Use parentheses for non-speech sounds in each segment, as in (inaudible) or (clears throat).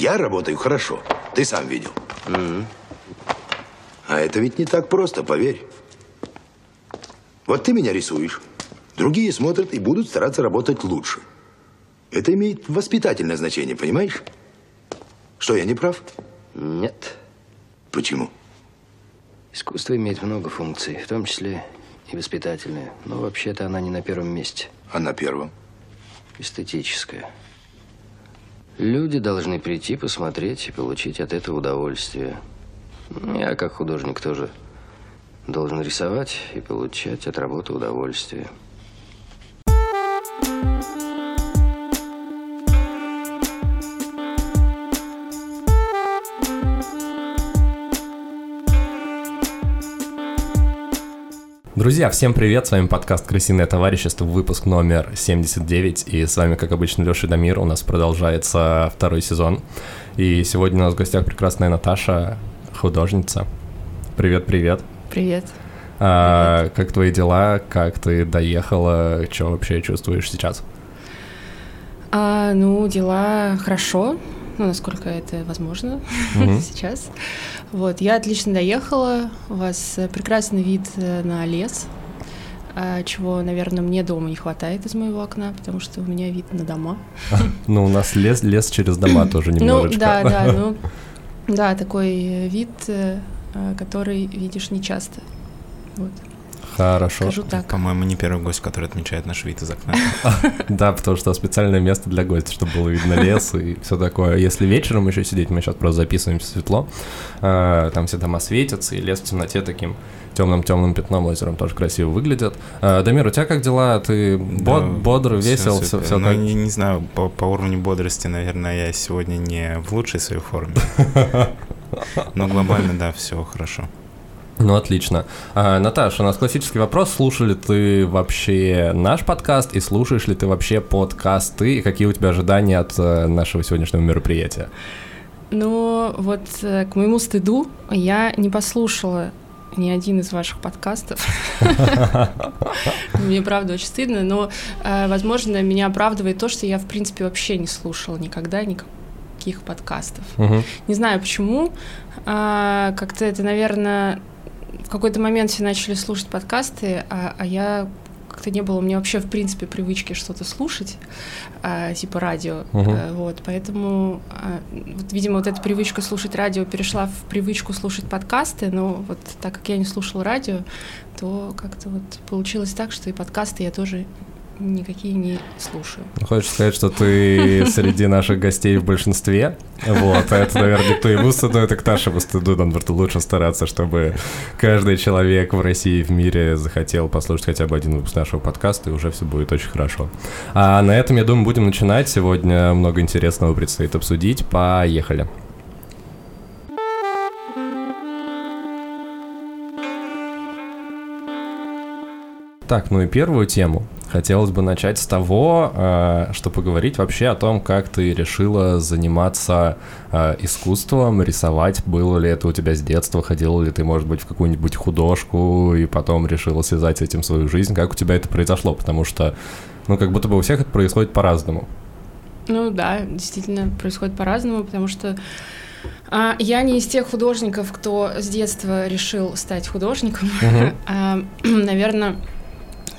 Я работаю хорошо. Ты сам видел. А это ведь не так просто, поверь. Вот ты меня рисуешь. Другие смотрят и будут стараться работать лучше. Это имеет воспитательное значение, понимаешь? Что, я не прав? Нет. Почему? Искусство имеет много функций, в том числе и воспитательные. Но вообще-то она не на первом месте. А на первом? Эстетическая. Люди должны прийти, посмотреть и получить от этого удовольствие. Я, как художник, тоже должен рисовать и получать от работы удовольствие. Друзья, всем привет, с вами подкаст «Крысиное товарищество», выпуск номер 79, и с вами, как обычно, Леша Дамир, у нас продолжается второй сезон, и сегодня у нас в гостях прекрасная Наташа, художница. Привет-привет. Привет. А, как твои дела, как ты доехала, что вообще чувствуешь сейчас? А, ну, дела хорошо, ну, насколько это возможно Мгм. (laughs) сейчас. Вот, я отлично доехала, у вас прекрасный вид э, на лес, а, чего, наверное, мне дома не хватает из моего окна, потому что у меня вид на дома. (laughs) Ну, у нас лес, лес через дома (laughs) тоже Ну, немножечко. да, да, ну, да, такой э, вид, э, который видишь нечасто. Вот, Хорошо. скажу так. По-моему, не первый гость, который отмечает наш вид из окна. (laughs) Да, потому что специальное место для гостя, чтобы было видно лес и все такое. Если вечером еще сидеть, мы сейчас просто записываемся светло, э, там все дома светятся, и лес в темноте таким темным-темным пятном лазером тоже красиво выглядит. Э, Дамир, у тебя как дела? Ты бод- Да, бодр, весел, все, Ну, как... не, не знаю, по, по уровню бодрости, наверное, я сегодня не в лучшей своей форме. (laughs) Но глобально, да, все хорошо. Ну, отлично. А, Наташа, у нас классический вопрос. Слушал ли ты вообще наш подкаст и слушаешь ли ты вообще подкасты? И какие у тебя ожидания от э, нашего сегодняшнего мероприятия? Ну, вот э, к моему стыду я не послушала ни один из ваших подкастов. Мне правда очень стыдно, но, э, возможно, меня оправдывает то, что я, в принципе, вообще не слушала никогда никаких подкастов. Не знаю почему. а, Как-то это, наверное, в какой-то момент все начали слушать подкасты, а, а я как-то не было у меня вообще в принципе привычки что-то слушать, а, типа радио. Мгм. А, Вот, поэтому, а, вот, видимо, вот эта привычка слушать радио перешла в привычку слушать подкасты, но вот так как я не слушала радио, то как-то вот получилось так, что и подкасты я тоже никакие не слушаю. Хочешь сказать, что ты среди наших гостей в большинстве? Вот, а это, наверное, к твоему стыду, это к нашему стыду. Нам лучше стараться, чтобы каждый человек в России и в мире захотел послушать хотя бы один выпуск нашего подкаста, и уже все будет очень хорошо. А на этом, я думаю, будем начинать. Сегодня много интересного предстоит обсудить. Поехали. Так, ну и первую тему хотелось бы начать с того, э, что поговорить вообще о том, как ты решила заниматься э, искусством, рисовать. Было ли это у тебя с детства? Ходила ли ты, может быть, в какую-нибудь художку и потом решила связать с этим свою жизнь? Как у тебя это произошло? Потому что, ну, как будто бы у всех это происходит по-разному. Ну да, действительно происходит по-разному, потому что а, я не из тех художников, кто с детства решил стать художником. Мгм. (laughs) А, (clears throat) наверное,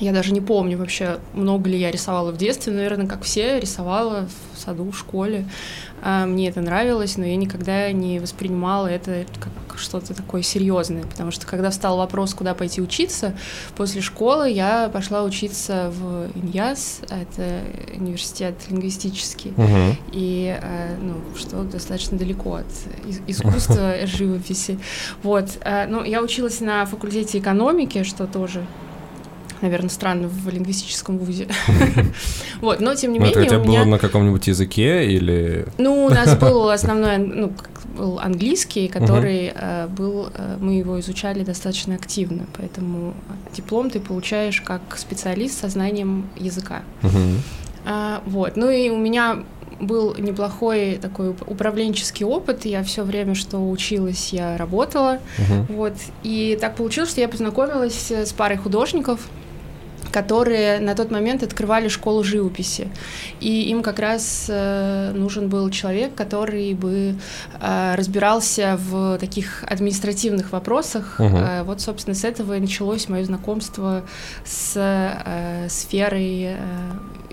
я даже не помню вообще, много ли я рисовала в детстве. Наверное, как все, рисовала в саду, в школе. А, Мне это нравилось, но я никогда не воспринимала это как что-то такое серьезное, потому что когда встал вопрос, куда пойти учиться, после школы я пошла учиться в Иньяс, это университет лингвистический, Мгм. и э, ну, что достаточно далеко от ис- искусства (laughs) живописи. Вот. Ну, я училась на факультете экономики, что тоже наверное, странно в лингвистическом вузе. (laughs) Вот, но тем не Ну, это у менее тебя у было на каком-нибудь языке или... Ну, у нас (laughs) был основной, ну, был английский, который э, был, э, мы его изучали достаточно активно, поэтому диплом ты получаешь как специалист со знанием языка. А, вот. Ну и у меня был неплохой такой уп- управленческий опыт. Я все время, что училась, я работала. Мгм. Вот. И так получилось, что я познакомилась э, с парой художников, которые на тот момент открывали школу живописи. И им как раз э, нужен был человек, который бы э, разбирался в таких административных вопросах. Мгм. Э, вот, собственно, с этого и началось мое знакомство с э, сферой э,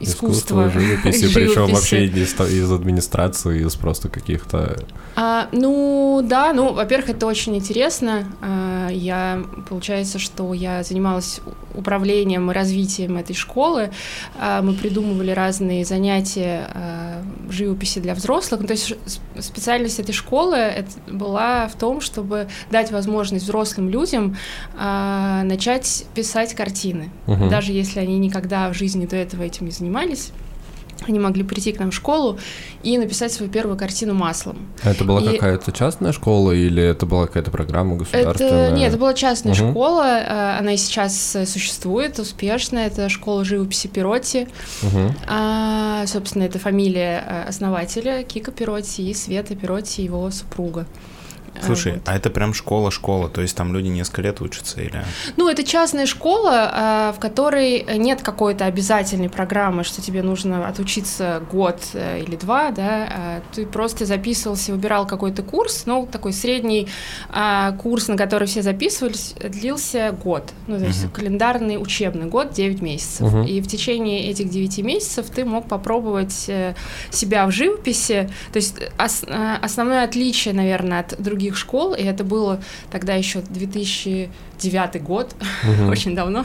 искусства. живописи, (laughs) живописи. причем вообще из, из администрации, из просто каких-то... А, ну, да, ну, во-первых, это очень интересно. А, я, получается, что я занималась управлением и развитием этой школы. А, мы придумывали разные занятия а, живописи для взрослых. Ну, то есть специальность этой школы это была в том, чтобы дать возможность взрослым людям а, начать писать картины. Мгм. Даже если они никогда в жизни до этого этим не занимались. Они могли прийти к нам в школу и написать свою первую картину маслом. Это была И- какая-то частная школа или это была какая-то программа государственная? Это, нет, это была частная Мгм. школа, э, она и сейчас э, существует успешно, это школа живописи Пироти. Мгм. А, собственно, это фамилия э, основателя Кика Пироти и Света Пироти, его супруга. А, Слушай, вот. а это прям школа-школа, то есть там люди несколько лет учатся или... Ну, это частная школа, а, в которой нет какой-то обязательной программы, что тебе нужно отучиться год э, или два, да, а ты просто записывался, выбирал какой-то курс, ну, такой средний курс, на который все записывались, длился год, ну, то есть Мгм. календарный учебный год, 9 месяцев. Мгм. И в течение этих 9 месяцев ты мог попробовать э, себя в живописи, то есть ос- э, основное отличие, наверное, от других школ, и это было тогда еще 2009 год, Мгм. (laughs) очень давно,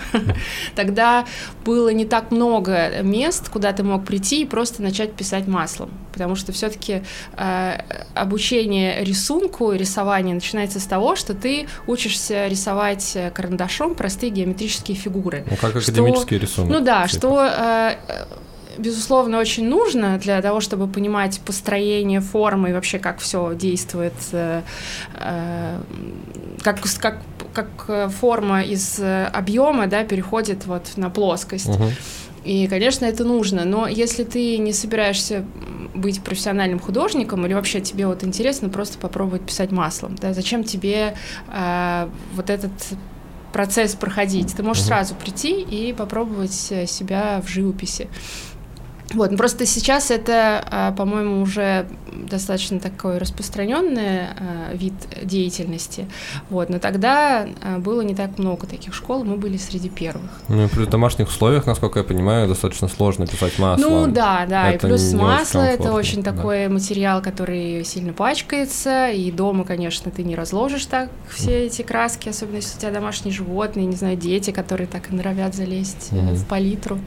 тогда было не так много мест, куда ты мог прийти и просто начать писать маслом, потому что все-таки обучение рисунку и рисованию начинается с того, что ты учишься рисовать э, карандашом простые геометрические фигуры. Ну, как Что- академический рисунок. Ну да, типа. что э, э, безусловно очень нужно для того, чтобы понимать построение формы и вообще как все действует, э, э, как как как э, форма из объема, да, переходит вот на плоскость. Мгм. И, конечно, это нужно, но если ты не собираешься быть профессиональным художником или вообще тебе вот интересно просто попробовать писать маслом, да, зачем тебе э, вот этот процесс проходить? Ты можешь сразу прийти и попробовать себя в живописи. Вот, ну просто сейчас это, а, по-моему, уже достаточно такой распространенный а, вид деятельности. Вот, но тогда а, было не так много таких школ, мы были среди первых. Ну, и плюс в домашних условиях, насколько я понимаю, достаточно сложно писать маслом. Ну да, да, Это и плюс не очень масло это очень да. такой материал, который сильно пачкается, и дома, конечно, ты не разложишь так все эти краски, особенно если у тебя домашние животные, не знаю, дети, которые так и норовят залезть Мгм. в палитру,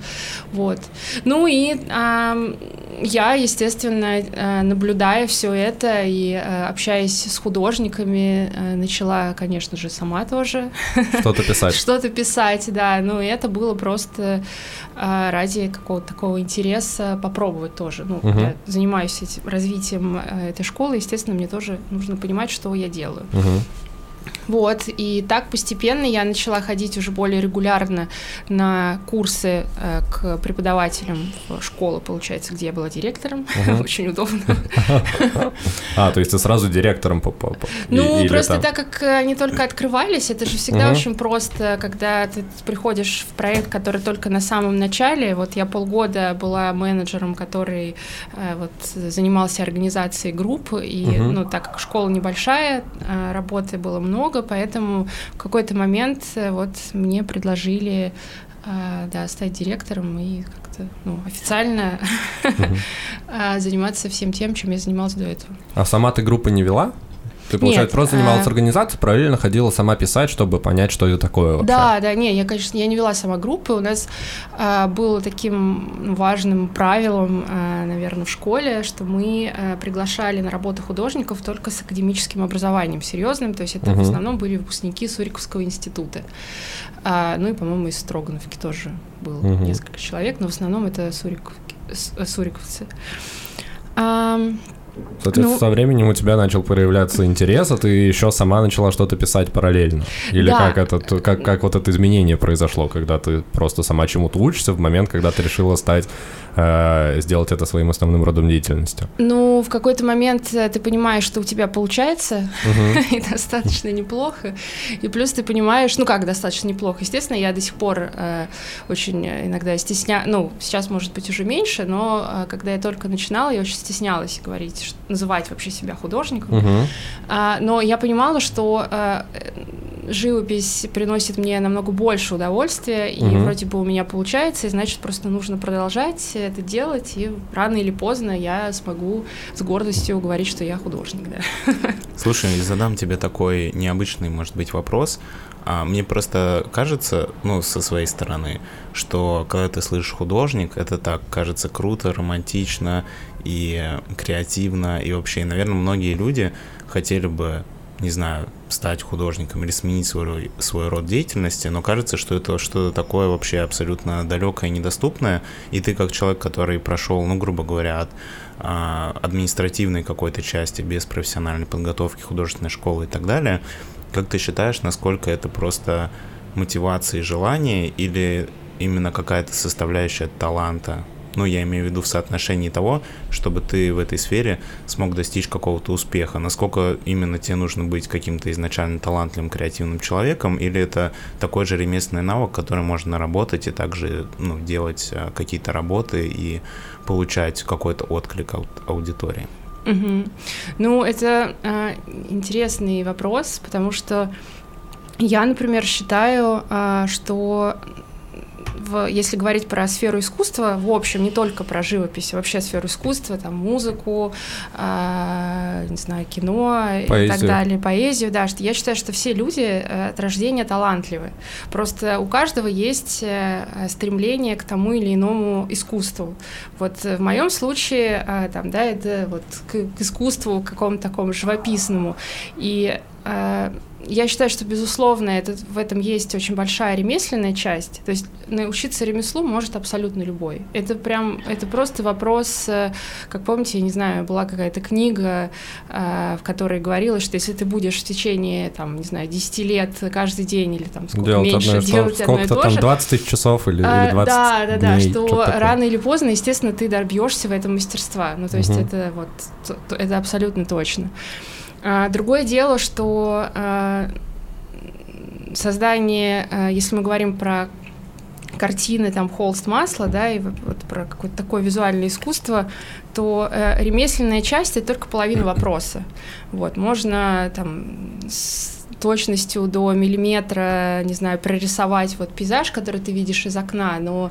вот. Ну и я, естественно, э, наблюдая все это и э, общаясь с художниками, э, начала, конечно же, сама тоже Что-то писать. (laughs) что-то писать, да. Ну, это было просто ради какого-то такого интереса попробовать тоже. Ну, Мгм. я занимаюсь этим развитием этой школы, естественно, мне тоже нужно понимать, что я делаю. Мгм. Вот, и так постепенно я начала ходить уже более регулярно на курсы э, к преподавателям в школы, получается, где я была директором. Мгм. (laughs) Очень удобно. (laughs) А, то есть ты сразу директором по... по- по- и- Ну, просто так как они только открывались, это же всегда очень просто, когда ты приходишь в проект, который только на самом начале. Вот я полгода была менеджером, который э, вот занимался организацией групп, и, ну, так как школа небольшая, э, работы было много, поэтому в какой-то момент э, вот мне предложили э, да, стать директором и как-то ну, официально (laughs) э, заниматься всем тем, чем я занималась до этого. А сама ты группы не вела? Ты, получается, Нет, просто занималась а- организацией, параллельно ходила сама писать, чтобы понять, что это такое вообще. Да, да, не, я, конечно, я не вела сама группы. У нас а, было таким важным правилом, наверное, в школе, что мы а, приглашали на работу художников только с академическим образованием серьезным. То есть это Мгм. в основном были выпускники Суриковского института. А, ну и, по-моему, из Строгановки тоже было Мгм. несколько человек, но в основном это Сурик- с- э, суриковцы. Ам, Соответственно, Ну- со временем у тебя начал проявляться интерес, а ты еще сама начала что-то писать параллельно. Или Да. как, это, как, как вот это изменение произошло, когда ты просто сама чему-то учишься в момент, когда ты решила стать, э, сделать это своим основным родом деятельности? Ну, в какой-то момент э, ты понимаешь, что у тебя получается, (laughs) и достаточно неплохо. И плюс ты понимаешь, ну как достаточно неплохо. Естественно, я до сих пор э, очень иногда стесняюсь, ну, сейчас, может быть, уже меньше, но э, когда я только начинала, я очень стеснялась говорить, называть вообще себя художником. Мгм. А, но я понимала, что э, живопись приносит мне намного больше удовольствия, и Мгм. вроде бы у меня получается, и значит, просто нужно продолжать это делать, и рано или поздно я смогу с гордостью говорить, что я художник, да. Слушай, задам тебе такой необычный, может быть, вопрос. А, мне просто кажется, ну, со своей стороны, что когда ты слышишь художник, это так кажется круто, романтично и креативно, и вообще, наверное, многие люди хотели бы, не знаю, стать художником или сменить свой, свой род деятельности, но кажется, что это что-то такое вообще абсолютно далекое и недоступное, и ты как человек, который прошел, ну, грубо говоря, от а, административной какой-то части, без профессиональной подготовки, художественной школы и так далее, как ты считаешь, насколько это просто мотивация и желание или именно какая-то составляющая таланта? Ну, я имею в виду в соотношении того, чтобы ты в этой сфере смог достичь какого-то успеха. Насколько именно тебе нужно быть каким-то изначально талантливым, креативным человеком, или это такой же ремесленный навык, который можно наработать и также ну, делать а, какие-то работы и получать какой-то отклик от аудитории? Мгм. Ну, это а, интересный вопрос, потому что я, например, считаю, а, что в- если говорить про сферу искусства, в общем, не только про живопись, а вообще сферу искусства, там, музыку, а, не знаю, кино и так Поэзию. далее, поэзию, да, что я считаю, что все люди э, от рождения талантливы. Просто у каждого есть э, стремление к тому или иному искусству. Вот э, в моем случае, э, там, да, это вот к, к искусству какому-то такому живописному. И э, я считаю, что, безусловно, это, в этом есть очень большая ремесленная часть. То есть научиться ремеслу может абсолютно любой. Это прям, это просто вопрос, э, как помните, я не знаю, была какая-то книга, э, в которой говорилось, что если ты будешь в течение, там, не знаю, 10 лет каждый день или там сколько делать меньше одно делать одно и сколько-то то там же, 20 тысяч часов или, а, или 20 Да, да, да, дней, что такое. рано или поздно, естественно, ты добьешься в этом мастерства. Ну, то есть Мгм. это вот это абсолютно точно. А, другое дело, что а, создание, а, если мы говорим про картины, там, холст масла, да, и вот, вот про какое-то такое визуальное искусство, то э, ремесленная часть — это только половина (laughs) вопроса. Вот, можно там с точностью до миллиметра, не знаю, прорисовать вот пейзаж, который ты видишь из окна, но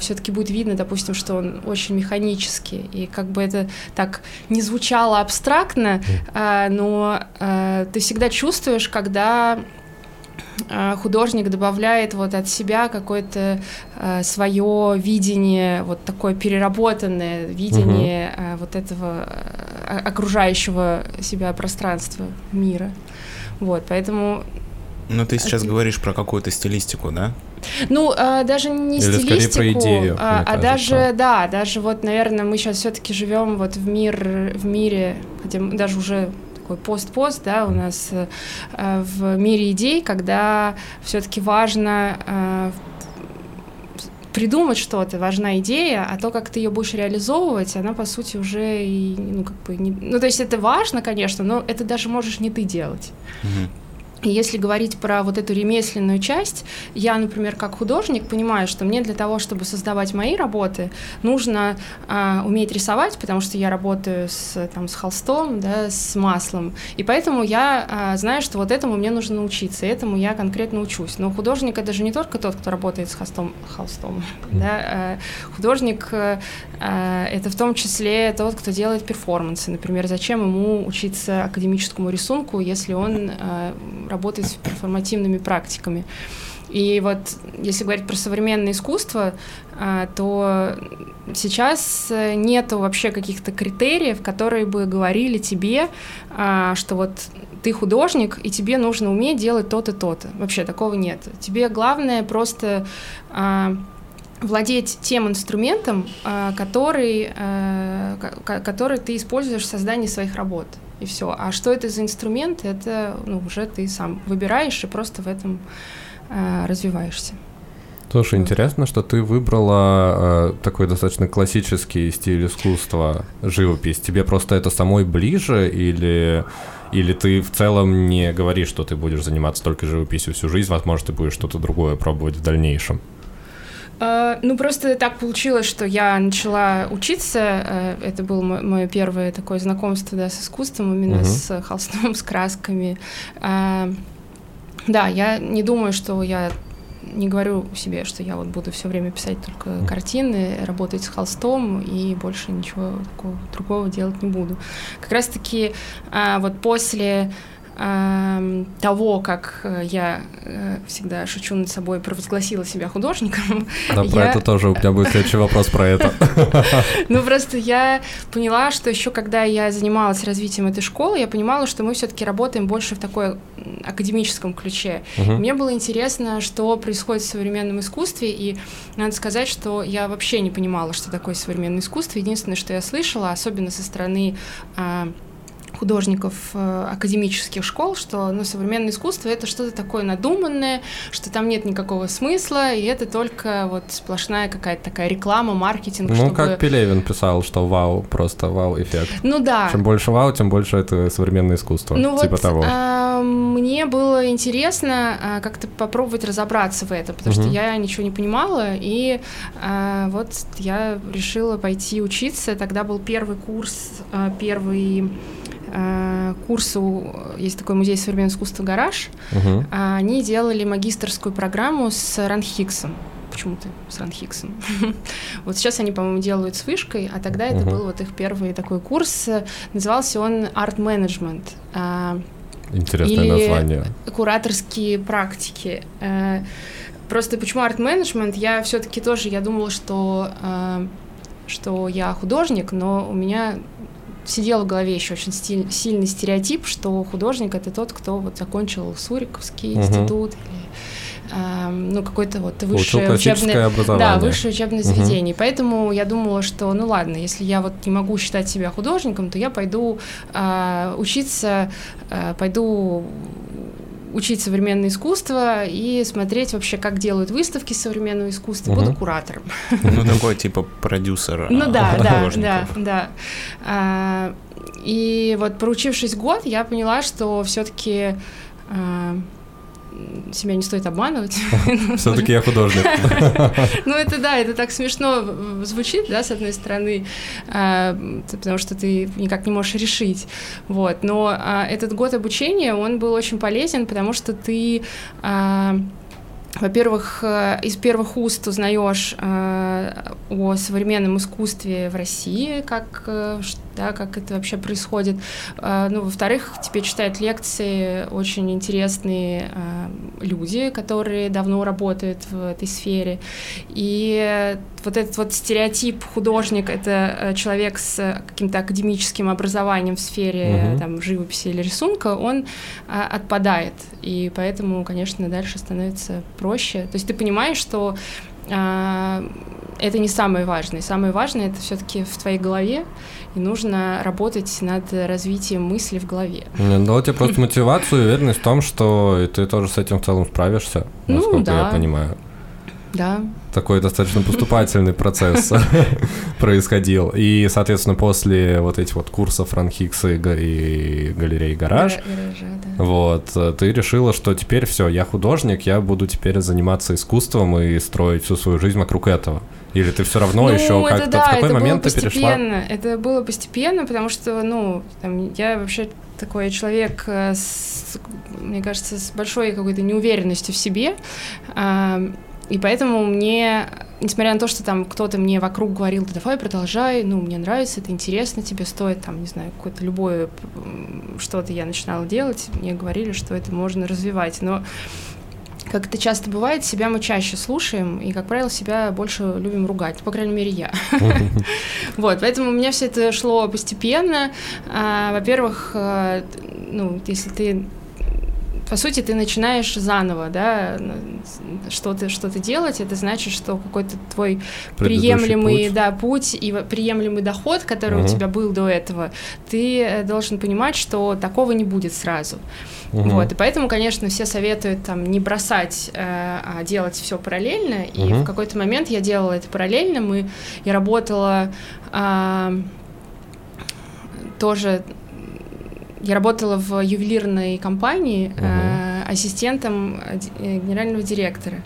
все-таки будет видно, допустим, что он очень механический, и как бы это так не звучало абстрактно, а, но а, ты всегда чувствуешь, когда а, художник добавляет вот от себя какое-то а, свое видение, вот такое переработанное видение а, вот этого а, окружающего себя пространства мира. Вот, поэтому, Ну, ты сейчас говоришь про какую-то стилистику, да? ну, а, даже не Или скорее стилистику, про идею, а, а даже, да, даже вот, наверное, мы сейчас все-таки живем вот в мир, в мире, хотя даже уже такой пост-пост, да, у нас э, в мире идей, когда все-таки важно э, придумать что-то, важна идея, а то, как ты ее будешь реализовывать, она, по сути, уже и, ну, как бы, не... ну, то есть это важно, конечно, но это даже можешь не ты делать. Мгм. Если говорить про вот эту ремесленную часть, я, например, как художник понимаю, что мне для того, чтобы создавать мои работы, нужно а, уметь рисовать, потому что я работаю с, там, с холстом, да, с маслом. И поэтому я а, знаю, что вот этому мне нужно научиться, этому я конкретно учусь. Но художник это же не только тот, кто работает с холстом, холстом да, а, художник э, это в том числе тот, кто делает перформансы. Например, зачем ему учиться академическому рисунку, если он а, работает с перформативными практиками. И вот если говорить про современное искусство, а, то сейчас э, нету вообще каких-то критериев, которые бы говорили тебе, а, что вот ты художник, и тебе нужно уметь делать то-то, то-то. Вообще такого нет. Тебе главное просто а, владеть тем инструментом, который, э, который ты используешь в создании своих работ. И все. А что это за инструмент, это ну, уже ты сам выбираешь и просто в этом э, развиваешься. Слушай, интересно, что ты выбрала э, такой достаточно классический стиль искусства, живопись. Тебе просто это самой ближе или, или ты в целом не говоришь, что ты будешь заниматься только живописью всю жизнь, возможно, ты будешь что-то другое пробовать в дальнейшем? Uh, ну, просто так получилось, что я начала учиться. Uh, это было мое первое такое знакомство да, с искусством, именно uh-huh. с холстом, (laughs) с красками. Uh, да, я не думаю, что я не говорю себе, что я вот буду все время писать только картины, работать с холстом и больше ничего такого другого делать не буду. Как раз-таки а, вот после того, как э, я э, всегда шучу над собой, провозгласила себя художником. Да, про это тоже у меня будет следующий вопрос про это. (laughs) Ну, просто я поняла, что еще когда я занималась развитием этой школы, я понимала, что мы все-таки работаем больше в такой академическом ключе. Мне было интересно, что происходит в современном искусстве, и надо сказать, что я вообще не понимала, что такое современное искусство. Единственное, что я слышала, особенно со стороны а, художников э, академических школ, что ну, современное искусство это что-то такое надуманное, что там нет никакого смысла, и это только вот сплошная какая-то такая реклама, маркетинг. Ну, чтобы... как Пелевин писал, что вау, просто вау-эффект. Ну да. Чем больше вау, тем больше это современное искусство. Ну типа вот, того. А, мне было интересно а, как-то попробовать разобраться в этом, потому угу. что я ничего не понимала, и а, вот я решила пойти учиться. Тогда был первый курс, а, первый курсу, есть такой музей современного искусства «Гараж», угу. они делали магистрскую программу с Ранхиксом почему-то с Ранхиксом. (laughs) вот сейчас они, по-моему, делают с вышкой, а тогда это был вот их первый такой курс. Назывался он «Арт менеджмент». А, Интересное название. кураторские практики. Э, просто почему арт-менеджмент? Я все-таки тоже, я думала, что, э, что я художник, но у меня сидел в голове еще очень стиль, сильный стереотип, что художник это тот, кто вот закончил Суриковский угу. институт или э, ну какое-то вот высшее учебное, да, высшее учебное заведение. Угу. Поэтому я думала, что ну ладно, если я вот не могу считать себя художником, то я пойду э, учиться, э, пойду учить современное искусство и смотреть вообще, как делают выставки современного искусства. Угу. Буду куратором. Ну, (laughs) такой типа продюсер. Ну да, да, да, да. А, и вот проучившись год, я поняла, что все-таки а, себя не стоит обманывать. (laughs) Все-таки я художник. (laughs) Ну, это да, это так смешно звучит, да, с одной стороны, а, потому что ты никак не можешь решить. Вот. Но а, этот год обучения, он был очень полезен, потому что ты а, во-первых, э, из первых уст узнаешь э, о современном искусстве в России, как, э, да, как это вообще происходит. Э, ну, во-вторых, тебе читают лекции очень интересные э, люди, которые давно работают в этой сфере. И вот этот вот стереотип художник — это э, человек с каким-то академическим образованием в сфере угу. там, живописи или рисунка, он а, отпадает. И поэтому, конечно, дальше становится проще. То есть ты понимаешь, что а, это не самое важное. Самое важное это все-таки в твоей голове, и нужно работать над развитием мысли в голове. Дала тебе просто (laughs) мотивацию и уверенность в том, что ты тоже с этим в целом справишься, ну насколько ну, да. я понимаю. Да. Такой достаточно поступательный процесс (laughs) происходил. И, соответственно, после вот этих вот курсов Франхикса и галереи Гараж, вот, ты решила, что теперь все, я художник, я буду теперь заниматься искусством и строить всю свою жизнь вокруг этого. Или ты все равно ну, еще как-то да, в какой это момент было ты перешла? Это было постепенно, потому что, ну, там, я вообще такой человек, э, с, мне кажется, с большой какой-то неуверенностью в себе. И поэтому мне, несмотря на то, что там кто-то мне вокруг говорил, да давай продолжай, ну, мне нравится, это интересно, тебе стоит, там, не знаю, какое-то любое что-то я начинала делать, мне говорили, что это можно развивать. Но как это часто бывает, себя мы чаще слушаем, и, как правило, себя больше любим ругать, по крайней мере, я. (laughs) Вот, поэтому у меня все это шло постепенно. А, во-первых, э, ну, если ты по сути, ты начинаешь заново, да, что-то что делать, это значит, что какой-то твой приемлемый путь. Да, путь и приемлемый доход, который угу. у тебя был до этого, ты э, должен понимать, что такого не будет сразу. Угу. Вот, и поэтому, конечно, все советуют там не бросать, э, а делать все параллельно. И угу. в какой-то момент я делала это параллельно. Мы, я работала э, тоже я работала в ювелирной компании угу. э, ассистентом э, генерального директора.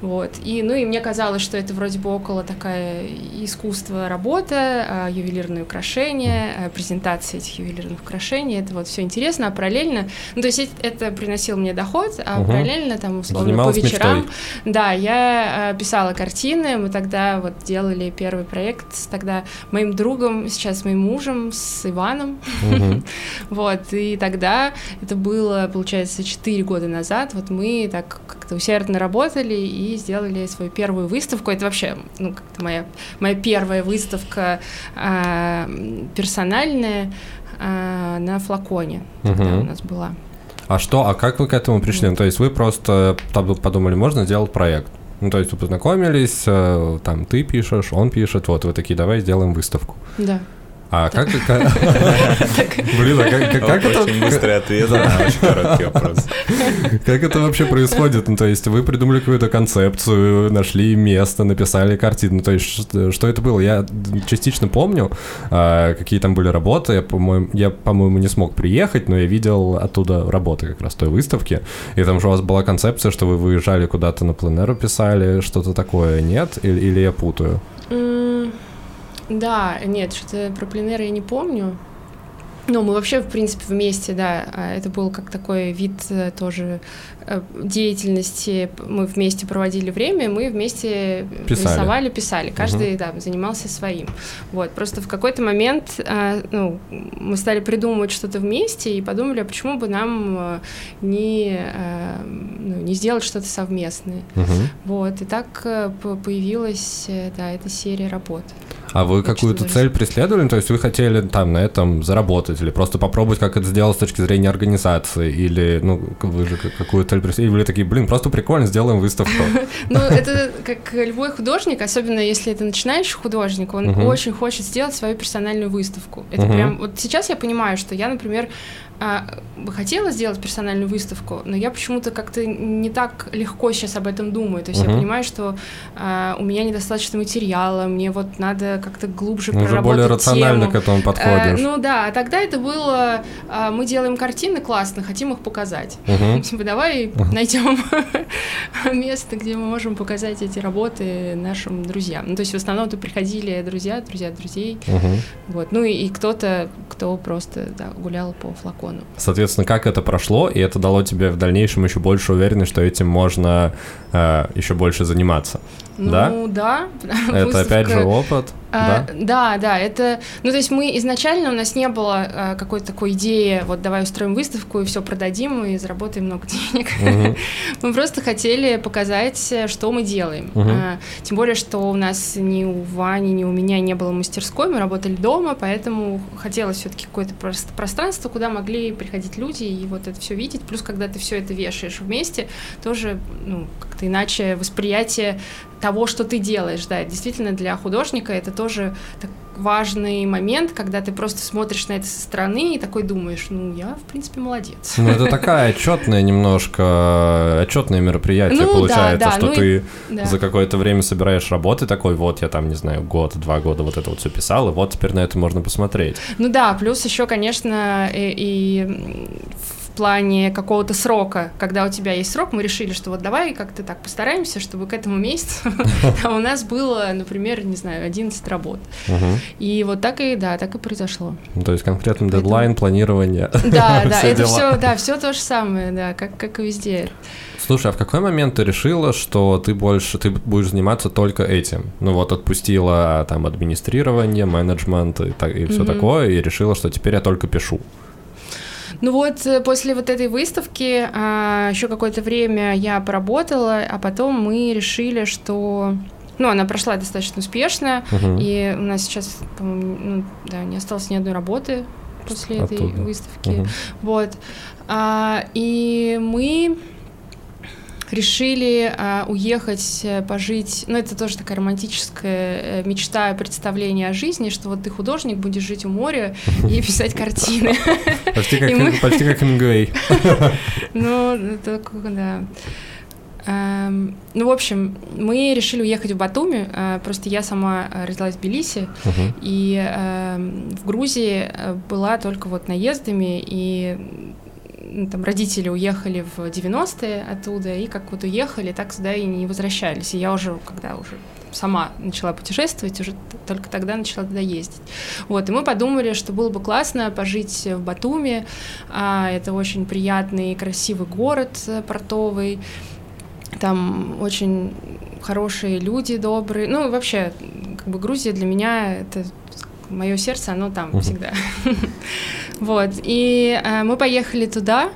Вот. И, ну, и мне казалось, что это вроде бы около такая искусство работа, э, ювелирные украшения, э, презентация этих ювелирных украшений. Это вот все интересно, а параллельно... Ну, то есть это приносило мне доход, а угу. параллельно там, условно, Занималась по вечерам... Мечтой. Да, я э, писала картины, мы тогда вот делали первый проект с тогда моим другом, сейчас моим мужем, с Иваном. Угу. (laughs) Вот, и тогда, это было, получается, 4 года назад, вот мы так как-то усердно работали и сделали свою первую выставку. Это вообще, ну, как-то моя, моя первая выставка э, персональная э, на флаконе угу. у нас была. А что, а как вы к этому пришли? Ну, то есть вы просто подумали, можно сделать проект? Ну, то есть вы познакомились, э, там ты пишешь, он пишет, вот вы такие, давай сделаем выставку. Да. А как... Блин, а как это... Очень быстрый ответ на очень короткий вопрос. Как это вообще происходит? Ну, то есть вы придумали какую-то концепцию, нашли место, написали картину. Ну, то есть что это было? Я частично помню, а, какие там были работы. Я, по-моему, я, по-моему, не смог приехать, но я видел оттуда работы как раз той выставки. И там же у вас была концепция, что вы выезжали куда-то на пленеру писали, что-то такое, нет? Или, или я путаю? Да, нет, что-то про пленеры я не помню. Ну, мы вообще, в принципе, вместе, да, а, это был как такой вид э, тоже э, деятельности. Мы вместе проводили время, мы вместе писали. рисовали, писали. Каждый, угу. да, занимался своим. Вот, просто в какой-то момент а, ну, мы стали придумывать что-то вместе и подумали, а почему бы нам э, не, ну, не сделать что-то совместное. Угу. Вот, и так появилась, да, эта серия работ. А вы какую-то цель преследовали? То есть вы хотели там на этом заработать или просто попробовать, как это сделать с точки зрения организации? Или, ну, вы же какую цель преследовали? Или были такие, блин, просто прикольно, сделаем выставку? (laughs) Ну, это как любой художник, особенно если это начинающий художник, он очень хочет сделать свою персональную выставку. Это прям... Вот сейчас я понимаю, что я, например, а, бы хотела сделать персональную выставку, но я почему-то как-то не так легко сейчас об этом думаю. То есть uh-huh. я понимаю, что а, у меня недостаточно материала, мне вот надо как-то глубже ну, проработать более рационально тему. к этому подходишь. А, ну да, а тогда это было, а, мы делаем картины классно, хотим их показать. Uh-huh. (laughs) Типа давай uh-huh. найдем (laughs) место, где мы можем показать эти работы нашим друзьям. Ну то есть в основном это приходили друзья, друзья друзей. Uh-huh. Вот. Ну и, и кто-то, кто просто да, гулял по флакону телефону. Соответственно, как это прошло, и это дало тебе в дальнейшем еще больше уверенность, что этим можно э, еще больше заниматься? Ну, да? да. (laughs) Это Выставка... опять же опыт. А, да? да, да, это, ну то есть мы изначально у нас не было а, какой-то такой идеи, вот давай устроим выставку и все продадим и заработаем много денег. Угу. (laughs) мы просто хотели показать, что мы делаем. Угу. А, тем более, что у нас ни у Вани, ни у меня не было мастерской, мы работали дома, поэтому хотелось все-таки какое-то пространство, куда могли приходить люди и вот это все видеть. Плюс, когда ты все это вешаешь вместе, тоже ну, как-то иначе восприятие того, что ты делаешь, да, действительно для художника это тоже так важный момент, когда ты просто смотришь на это со стороны и такой думаешь, ну, я, в принципе, молодец. Ну, это такая отчетная немножко, отчетное мероприятие ну, получается, да, да, что ну ты и, да. за какое-то время собираешь работы такой, вот я там, не знаю, год, два года вот это вот все писал, и вот теперь на это можно посмотреть. Ну да, плюс еще, конечно, и, и плане какого-то срока, когда у тебя есть срок, мы решили, что вот давай как-то так постараемся, чтобы к этому месяцу (laughs) у нас было, например, не знаю, 11 работ. И вот так и, да, так и произошло. Ну, то есть конкретный дедлайн, планирование. Да, да, (laughs) это все, да, все то же самое, да, как, как и везде. Слушай, а в какой момент ты решила, что ты больше, ты будешь заниматься только этим? Ну вот отпустила там администрирование, менеджмент и, так, и все такое, и решила, что теперь я только пишу. Ну вот э, после вот этой выставки а, еще какое-то время я поработала, а потом мы решили, что ну, она прошла достаточно успешно, uh-huh. и у нас сейчас, по-моему, ну, да, не осталось ни одной работы после этой Оттуда. выставки. Мгм. Вот. А, и мы решили а, уехать, э, пожить. Ну, это тоже такая романтическая э, мечта, представление о жизни, что вот ты художник, будешь жить у моря и (laughs) писать картины. Почти как, Хемингуэй. (laughs) Ну, как- да. Эм, Ну, в общем, мы решили уехать в Батуми. э, Просто я сама э, родилась в Тбилиси, Мгм. и эм, в Грузии была только вот наездами, и там родители уехали в 90-е оттуда, и как вот уехали, так сюда и не возвращались. И я уже, когда уже сама начала путешествовать, уже только тогда начала туда ездить. Вот, и мы подумали, что было бы классно пожить в Батуми. А, это очень приятный и красивый город э, портовый. Там очень хорошие люди, добрые. Ну, вообще, как бы Грузия для меня это мое сердце, оно там Мгм. всегда. (laughs) Вот. И э, мы поехали туда.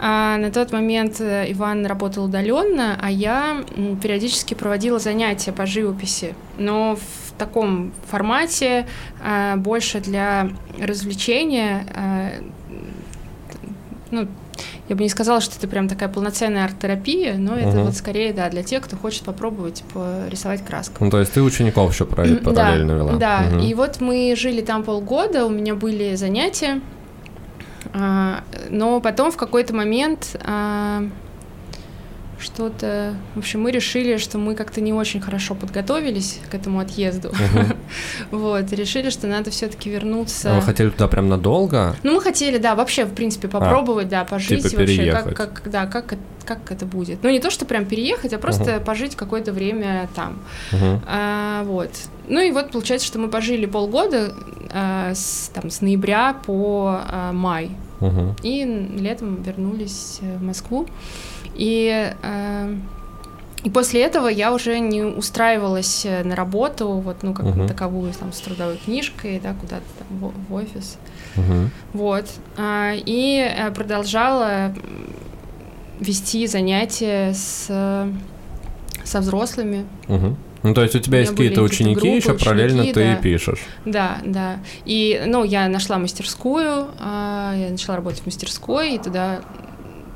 А, на тот момент э, Иван работал удаленно, а я периодически проводила занятия по живописи, но в таком формате э, больше для развлечения. э, ну, я бы не сказала, что это прям такая полноценная арт-терапия, но это Мгм. вот скорее, да, для тех, кто хочет попробовать порисовать краской. Ну, то есть ты учеников еще параллельно вела? Да, Мгм. и вот мы жили там полгода, у меня были занятия, но потом в какой-то момент а, что-то... В общем, мы решили, что мы как-то не очень хорошо подготовились к этому отъезду. (laughs) Вот, решили, что надо все-таки А вернуться. вы хотели туда прям надолго? Ну, мы хотели, да, вообще, в принципе, попробовать, да, пожить типа вообще, переехать. как, как, да, как, это- как это будет. Ну, не то, что прям переехать, а просто пожить какое-то время там. Мгм. А, вот. Ну и вот получается, что мы пожили полгода а, с, там, с ноября по а, май. Мгм. И летом вернулись э, в Москву. И, а, и после этого я уже не устраивалась э, на работу, вот, ну, как Мгм. таковую, там, с трудовой книжкой, да, куда-то там в, в офис. Мгм. Вот. А, И э, продолжала вести занятия с, со взрослыми. Мгм. Ну, то есть у тебя У есть какие-то ученики, еще группы, параллельно ученики, ты да. пишешь. Да, да. И, ну, я нашла мастерскую, а, я начала работать в мастерской, и туда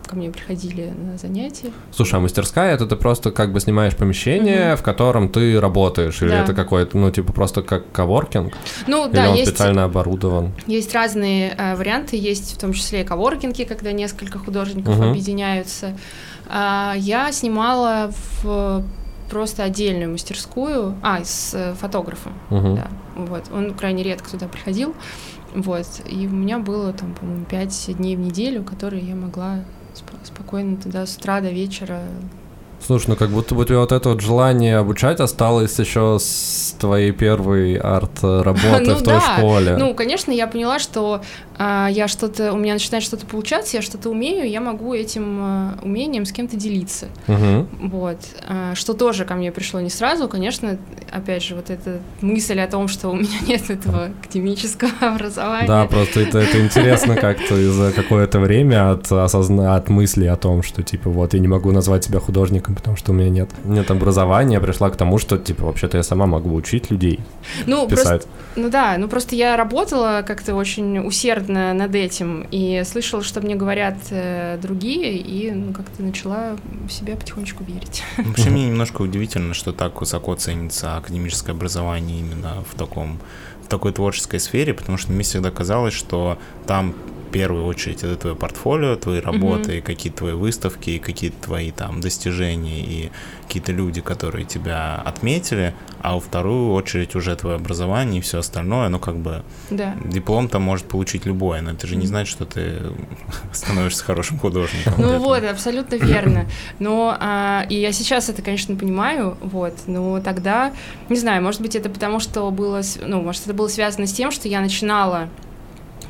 ко мне приходили на занятия. Слушай, а мастерская это ты просто как бы снимаешь помещение, в котором ты работаешь, или Да. это какой-то, ну, типа просто как коворкинг? Ну, или да, он есть, специально оборудован? есть разные э, варианты, есть в том числе и коворкинги, когда несколько художников Мгм. объединяются. А, я снимала в просто отдельную мастерскую, а, с э, фотографом, Мгм. да, вот, он крайне редко туда приходил, вот, и у меня было там, по-моему, пять дней в неделю, которые я могла спокойно туда с утра до вечера. Слушай, ну как будто бы у тебя вот это вот желание обучать осталось еще с твоей первой арт-работы (laughs) Ну в той да. школе. Ну, конечно, я поняла, что я что-то, у меня начинает что-то получаться, я что-то умею, я могу этим а, умением с кем-то делиться. Мгм. Вот. А, что тоже ко мне пришло не сразу, конечно, опять же, вот эта мысль о том, что у меня (laughs) нет этого академического (laughs) образования. Да, просто это, это интересно как-то за какое-то время от, осозна... от мысли о том, что, типа, вот, я не могу назвать себя художником, потому что у меня нет, нет образования, пришла к тому, что, типа, вообще-то я сама могу учить людей ну, писать. просто, ну да, ну просто я работала как-то очень усердно над этим и слышала, что мне говорят э, другие, и ну, как-то начала в себя потихонечку верить. (laughs) Вообще мне немножко удивительно, что так высоко ценится академическое образование именно в таком в такой творческой сфере, потому что мне всегда казалось, что там в первую очередь это твое портфолио, твои работы, какие-то твои выставки, и какие-то твои там достижения и какие-то люди, которые тебя отметили, а во вторую очередь уже твое образование и все остальное, ну как бы Да. диплом-то может получить любой, но это же не значит, что ты (laughs) становишься хорошим художником. Ну вот, абсолютно верно. Но а, и я сейчас это, конечно, понимаю, вот, но тогда, не знаю, может быть, это потому, что было, ну, может, это было связано с тем, что я начинала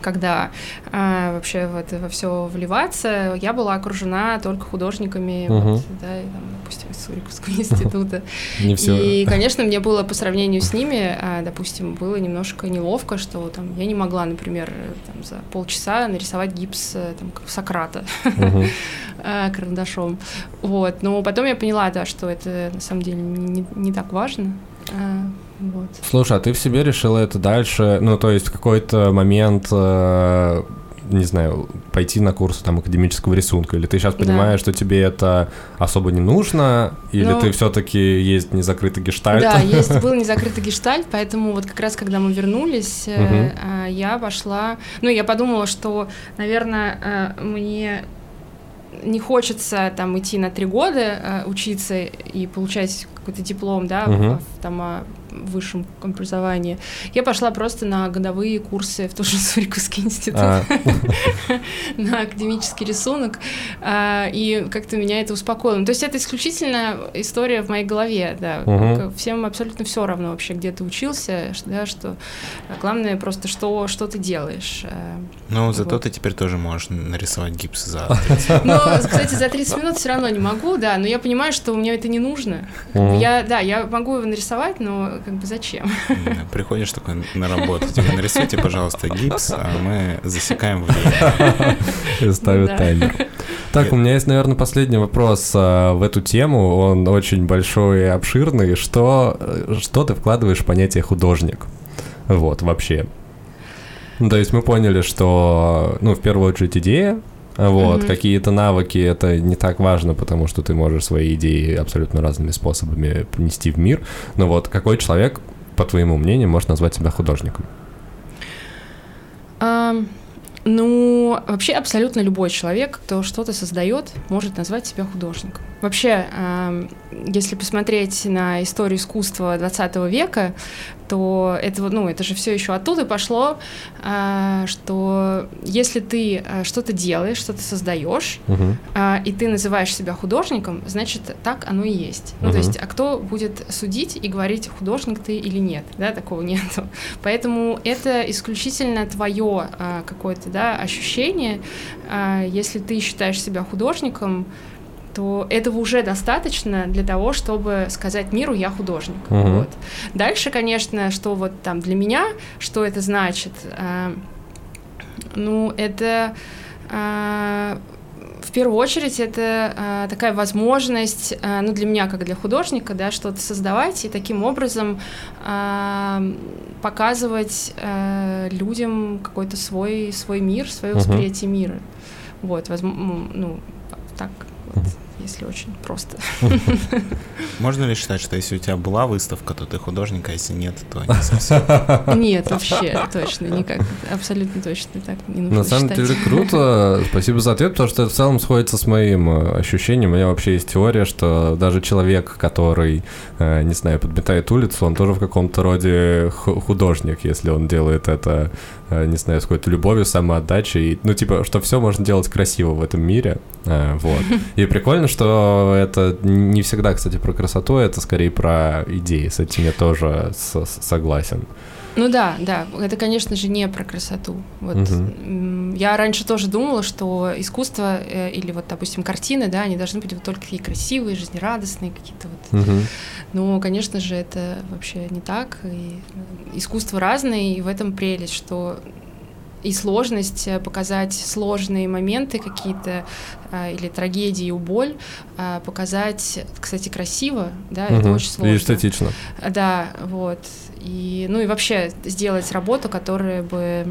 когда а, вообще в это во все вливаться, я была окружена только художниками, Мгм. вот, да, и, там, допустим, из Суриковского (laughs) института. Не все. И, конечно, мне было по сравнению с ними, а, допустим, было немножко неловко, что там я не могла, например, там, за полчаса нарисовать гипс э, там, Сократа (laughs) э, карандашом. Вот. Но потом я поняла, да, что это на самом деле не, не так важно. А, вот. Слушай, а ты в себе решила это дальше, ну, то есть в какой-то момент, э, не знаю, пойти на курсы там академического рисунка, или ты сейчас Да. понимаешь, что тебе это особо не нужно, или Ну, ты все-таки есть незакрытый гештальт? Да, есть, (laughs) был незакрытый гештальт, поэтому вот как раз, когда мы вернулись, э, а, я пошла... Ну, я подумала, что, наверное, э, мне не хочется там идти на три года э, учиться и получать какой-то диплом, да, Мгм. в- там о высшем образовании. Я пошла просто на годовые курсы в тот же Суриковский институт А, (laughs) на академический рисунок, а, и как-то меня это успокоило. Ну, То есть это исключительно история в моей голове, да. Всем абсолютно все равно вообще, где ты учился, да, что а, главное просто, что, что ты делаешь. Ну, зато ты теперь тоже можешь нарисовать гипс за (laughs) Но, кстати, за 30 минут все равно не могу, да, но я понимаю, что мне это не нужно. Я, да, я могу его нарисовать, но как бы зачем? Приходишь такой на работу, тебе нарисуйте, пожалуйста, гипс, а мы засекаем время. и ставят таймер. Так, у меня есть, наверное, последний вопрос а, в эту тему. Он очень большой и обширный. Что, э, что ты вкладываешь в понятие художник? Вот, вообще. Ну, то есть мы поняли, что, ну, в первую очередь идея, вот, Мгм. какие-то навыки, это не так важно, потому что ты можешь свои идеи абсолютно разными способами принести в мир. Но вот какой человек, по твоему мнению, может назвать себя художником? Ам, Ну, вообще абсолютно любой человек, кто что-то создает, может назвать себя художником. Вообще, ам, если посмотреть на историю искусства 20 века, то это, ну, это же все еще оттуда пошло, а, что если ты а, что-то делаешь, что-то создаешь, Мгм. а, и ты называешь себя художником, значит, так оно и есть. Ну, то есть, а кто будет судить и говорить, художник ты или нет, да, такого (laughs) нету. Поэтому это исключительно твое какое-то, да, ощущение. Если ты считаешь себя художником, то этого уже достаточно для того, чтобы сказать миру «я художник». Мгм. Вот. Дальше, конечно, что вот там для меня, что это значит, а, ну, это а, в первую очередь это а, такая возможность, а, ну, для меня, как для художника, да, что-то создавать и таким образом а, показывать а, людям какой-то свой, свой мир, свое восприятие мира. Вот, возможно, ну, так вот, Мгм. Если очень просто. (laughs) Можно ли считать, что если у тебя была выставка, то ты художник, а если нет, то не совсем? Нет, вообще, точно, никак, абсолютно точно так не нужно На самом считать. деле круто. Спасибо за ответ, потому что это в целом сходится с моим э, ощущением. У меня вообще есть теория, что даже человек, который, э, не знаю, подметает улицу, он тоже в каком-то роде ху- художник, если он делает это, не знаю, с какой-то любовью, самоотдачей. И, Ну, типа, что все можно делать красиво в этом мире. Э, Вот. (laughs) И прикольно, что это не всегда, кстати, про красоту, это скорее про идеи. С этим я тоже согласен. Ну да, да, это, конечно же, не про красоту. Вот м, я раньше тоже думала, что искусство э, или вот, допустим, картины, да, они должны быть вот только такие красивые, жизнерадостные какие-то вот. Мгм. Но, конечно же, это вообще не так. И э, искусство разное, и в этом прелесть, что и сложность э, показать сложные моменты какие-то а, или трагедии, боль, а, показать, кстати, красиво, да, это Мгм. очень сложно. И эстетично. Да, вот. И, ну и вообще сделать работу, которая бы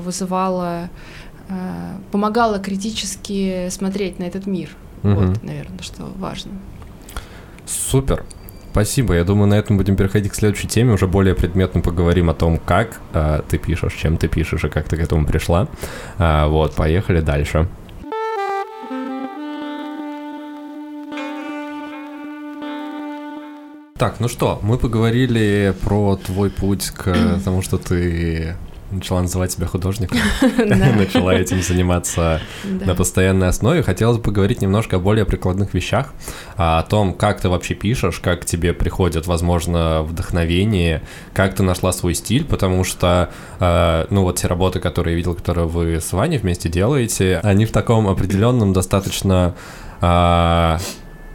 вызывала, помогала критически смотреть на этот мир. Мгм. Вот, наверное, что важно. Супер. Спасибо. Я думаю, на этом будем переходить к следующей теме. Уже более предметно поговорим о том, как э, ты пишешь, чем ты пишешь и как ты к этому пришла. А, вот, поехали дальше. Так, ну что, мы поговорили про твой путь к тому, что ты начала называть себя художником, (laughs) начала этим заниматься на постоянной основе. Хотелось бы поговорить немножко о более прикладных вещах, а, о том, как ты вообще пишешь, как тебе приходит, возможно, вдохновение, как ты нашла свой стиль, потому что, э, ну вот те работы, которые я видел, которые вы с Ваней вместе делаете, они в таком определенном достаточно а,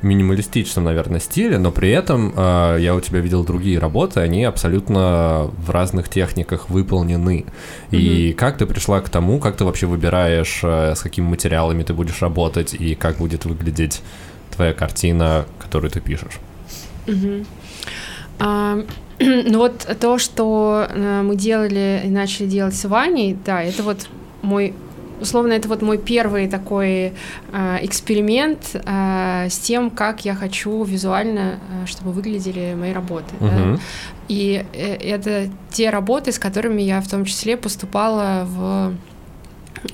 минималистичном, наверное, стиле, но при этом э, я у тебя видел другие работы, они абсолютно в разных техниках выполнены. И как ты пришла к тому, как ты вообще выбираешь, э, с какими материалами ты будешь работать и как будет выглядеть твоя картина, которую ты пишешь? Мгм. А, (clears throat) ну вот то, что э, мы делали и начали делать с Ваней, да, это вот мой условно, это вот мой первый такой э, эксперимент э, с тем, как я хочу визуально, э, чтобы выглядели мои работы. Мгм. Да? И это те работы, с которыми я в том числе поступала в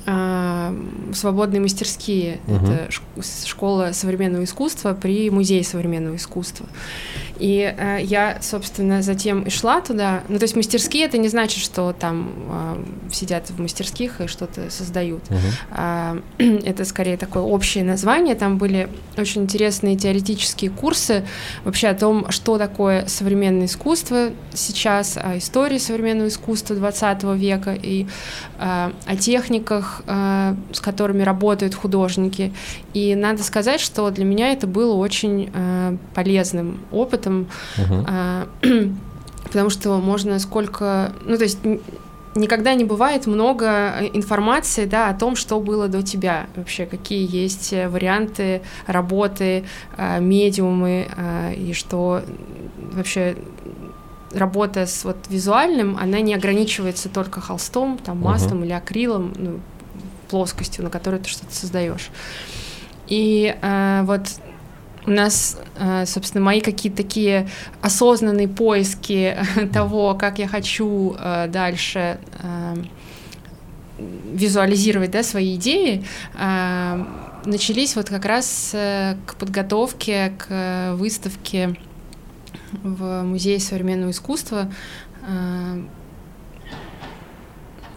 э, свободные мастерские. Мгм. Это школа современного искусства при музее современного искусства. И э, я, собственно, затем и шла туда. Ну, то есть мастерские это не значит, что там э, сидят в мастерских и что-то создают. Мгм. А, (clears throat) Это скорее такое общее название. Там были очень интересные теоретические курсы вообще о том, что такое современное искусство сейчас, о истории современного искусства 20 века и а, о техниках, а, с которыми работают художники. И надо сказать, что для меня это было очень а, полезным опытом, а, (clears throat) потому что можно сколько... Ну, то есть никогда не бывает много э, информации, да, о том, что было до тебя, вообще, какие есть э, варианты работы, медиумы, и что вообще работа с вот визуальным, она не ограничивается только холстом, там, маслом или акрилом, ну, плоскостью, на которой ты что-то создаешь. И а, вот у нас, а, собственно, мои какие-то такие осознанные поиски (laughs) того, как я хочу а, дальше а, визуализировать да, свои идеи, а, начались вот как раз э, к подготовке к выставке в Музее современного искусства.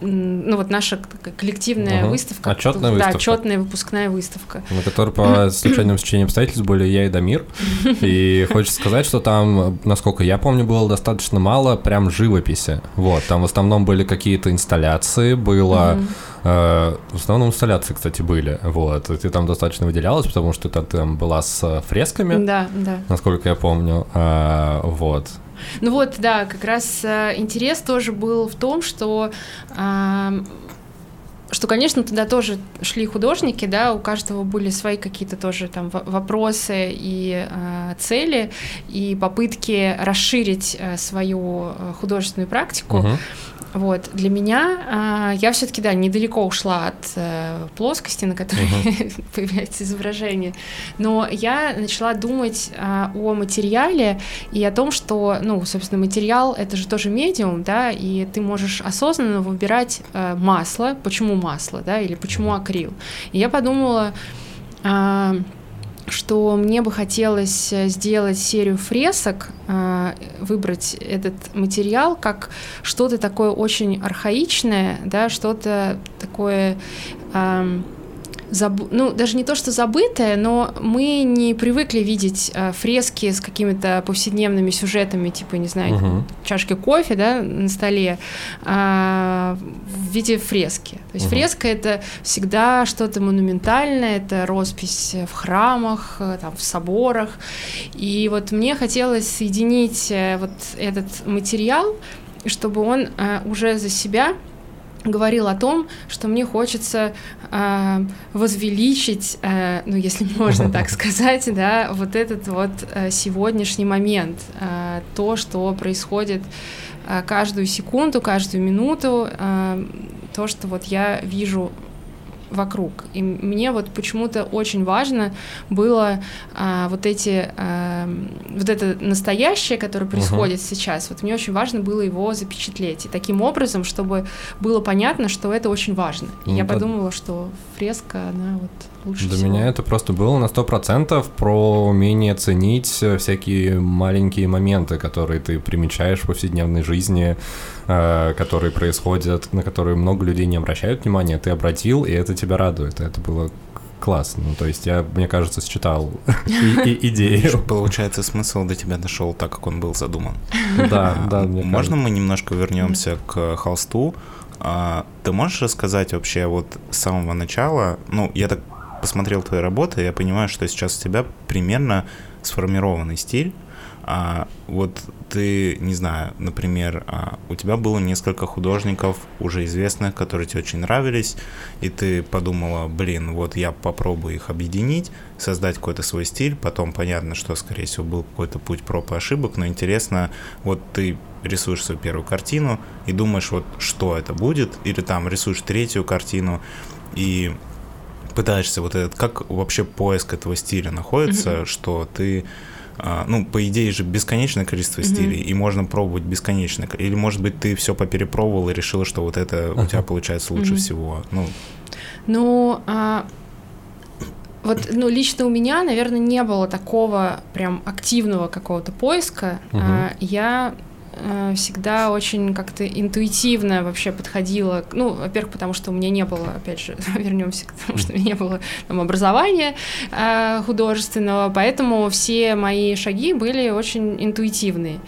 Ну вот наша такая коллективная Мгм. выставка. Отчетная Да, выставка. отчетная выпускная выставка. на которой по (clears throat) случайным стечениям обстоятельств были я и Дамир. (laughs) И хочется сказать, что там, насколько я помню, было достаточно мало прям живописи. Вот, там в основном были какие-то инсталляции, было... Э, в основном инсталляции, кстати, были. Вот, и ты там достаточно выделялась, потому что ты там была с фресками, Да, да. насколько я помню. А, Вот. Ну вот, да, как раз э, интерес тоже был в том, что что, конечно, туда тоже шли художники, да, у каждого были свои какие-то тоже там во- вопросы и э, цели, и попытки расширить э, свою э, художественную практику. Мгм. Вот, для меня а, я все-таки, да, недалеко ушла от э, плоскости, на которой (laughs) появляется изображение, но я начала думать а, о материале и о том, что, ну, собственно, материал это же тоже медиум, да, и ты можешь осознанно выбирать э, масло, почему масло, да, или почему акрил. И я подумала, а, что мне бы хотелось э, сделать серию фресок, а, выбрать этот материал как что-то такое очень архаичное, да, что-то такое, ам, забу- ну даже не то что забытое, но мы не привыкли видеть а, фрески с какими-то повседневными сюжетами, типа не знаю, Мгм. чашки кофе, да, на столе а, в виде фрески. То есть Мгм. фреска это всегда что-то монументальное, это роспись в храмах, э, там, в соборах. И вот мне хотелось соединить э, вот этот материал, чтобы он э, уже за себя говорил о том, что мне хочется э, возвеличить, э, ну, если (laughs) можно так (laughs) сказать, да, вот этот вот э, сегодняшний момент, э, то, что происходит э, каждую секунду, каждую минуту, э, то, что вот я вижу вокруг. И мне вот почему-то очень важно было а, вот эти, а, вот это настоящее, которое происходит сейчас, вот мне очень важно было его запечатлеть. И таким образом, чтобы было понятно, что это очень важно. И Ну я да. подумала, что фреска, она вот лучше Для всего. меня это просто было на сто процентов про умение ценить всякие маленькие моменты, которые ты примечаешь в повседневной жизни, которые происходят, на которые много людей не обращают внимания. Ты обратил, и это тебя радует. Это было классно. Ну, то есть я, мне кажется, считал и- и- (laughs) идею. Получается, смысл до тебя дошел так, как он был задуман. Да, да, мне Можно кажется. мы немножко вернемся к холсту? А, Ты можешь рассказать вообще вот с самого начала? Ну, я так посмотрел твои работы, я понимаю, что сейчас у тебя примерно сформированный стиль. А вот ты, не знаю, например, а, у тебя было несколько художников уже известных, которые тебе очень нравились, и ты подумала, блин, вот я попробую их объединить, создать какой-то свой стиль, потом понятно, что, скорее всего, был какой-то путь проб и ошибок, но интересно, вот ты рисуешь свою первую картину и думаешь, вот что это будет, или там рисуешь третью картину, и пытаешься вот этот, как вообще поиск этого стиля находится, mm-hmm. что ты ну, по идее же бесконечное количество mm-hmm. стилей, и можно пробовать бесконечно. Или, может быть, ты все поперепробовал и решила, что вот это uh-huh. у тебя получается лучше mm-hmm. всего. Ну, ну а, вот, ну, лично у меня, наверное, не было такого прям активного какого-то поиска. Uh-huh. А, я всегда очень как-то интуитивно вообще подходила. Ну, во-первых, потому что у меня не было, опять же, (laughs) вернемся к тому, что у меня не было там образования э, художественного, поэтому все мои шаги были очень интуитивные.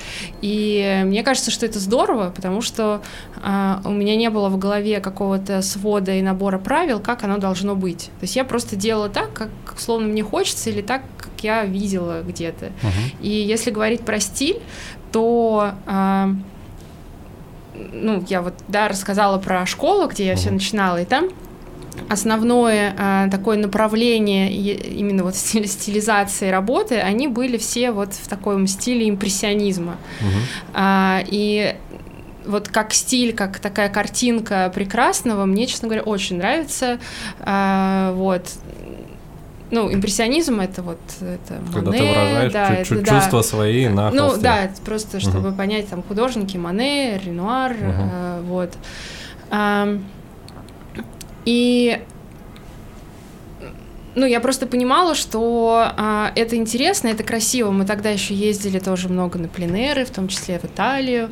И мне кажется, что это здорово, потому что э, у меня не было в голове какого-то свода и набора правил, как оно должно быть. То есть я просто делала так, как словно мне хочется, или так, я видела где-то. Uh-huh. И если говорить про стиль, то э, ну, я вот, да, рассказала про школу, где я mm-hmm. все начинала, и там основное э, такое направление именно вот стилизации работы, они были все вот в таком стиле импрессионизма. Mm-hmm. А, и вот как стиль, как такая картинка прекрасного, мне, честно говоря, очень нравится. А, вот ну, импрессионизм это вот это Когда Моне, ты выражаешь да, чувства свои на Ну холсте. да, просто чтобы угу. понять там художники Моне, Ренуар, угу. э, вот. А, и ну, я просто понимала, что а, это интересно, это красиво. Мы тогда еще ездили тоже много на пленеры, в том числе в Италию.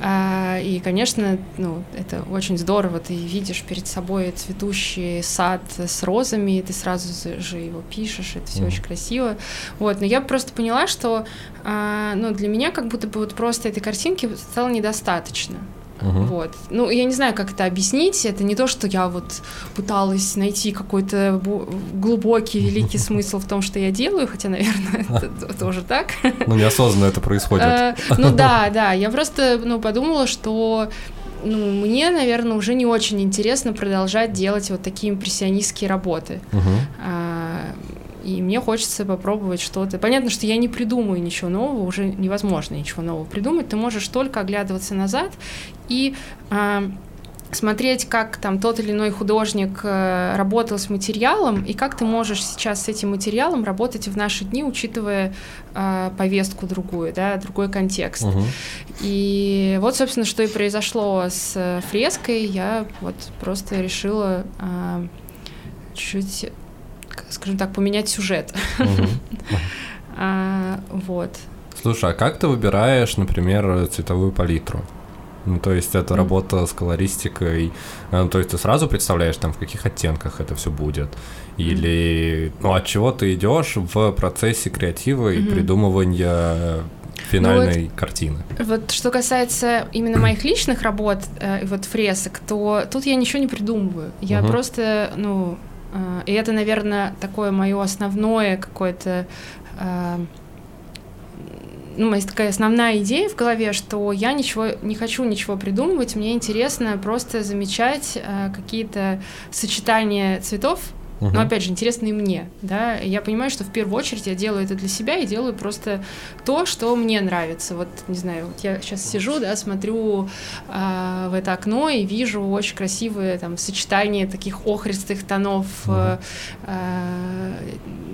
А, и, конечно, ну, это очень здорово. Ты видишь перед собой цветущий сад с розами, и ты сразу же его пишешь, это все mm. очень красиво. Вот, но я просто поняла, что а, ну, для меня как будто бы вот просто этой картинки стало недостаточно. Угу. Вот. Ну, я не знаю, как это объяснить. Это не то, что я вот пыталась найти какой-то глубокий, великий (laughs) смысл в том, что я делаю, хотя, наверное, (laughs) это тоже так. Ну, неосознанно это происходит. Э, ну да, (laughs) да. Я просто ну, подумала, что ну, мне, наверное, уже не очень интересно продолжать делать вот такие импрессионистские работы. Угу и мне хочется попробовать что-то. Понятно, что я не придумаю ничего нового, уже невозможно ничего нового придумать. Ты можешь только оглядываться назад и а, смотреть, как там тот или иной художник э, работал с материалом, и как ты можешь сейчас с этим материалом работать в наши дни, учитывая э, повестку другую, да, другой контекст. Угу. И вот, собственно, что и произошло с фреской. Я вот просто решила э, чуть скажем так, поменять сюжет. (laughs) А, вот. Слушай, а как ты выбираешь, например, цветовую палитру? Ну, то есть это работа с колористикой. Ну, то есть ты сразу представляешь, там, в каких оттенках это все будет. Или, ну, от чего ты идешь в процессе креатива и придумывания финальной ну, вот, картины. Вот что касается именно моих (clears throat) личных работ, э, вот фресок, то тут я ничего не придумываю. Я угу. просто, ну, и это, наверное, такое мое основное какое-то а, ну, есть такая основная идея в голове, что я ничего не хочу ничего придумывать, мне интересно просто замечать э, какие-то сочетания цветов Угу. Но опять же, интересно и мне, да. Я понимаю, что в первую очередь я делаю это для себя и делаю просто то, что мне нравится. Вот, не знаю, вот я сейчас сижу, да, смотрю э, в это окно и вижу очень красивые там сочетание таких охристых тонов угу. э,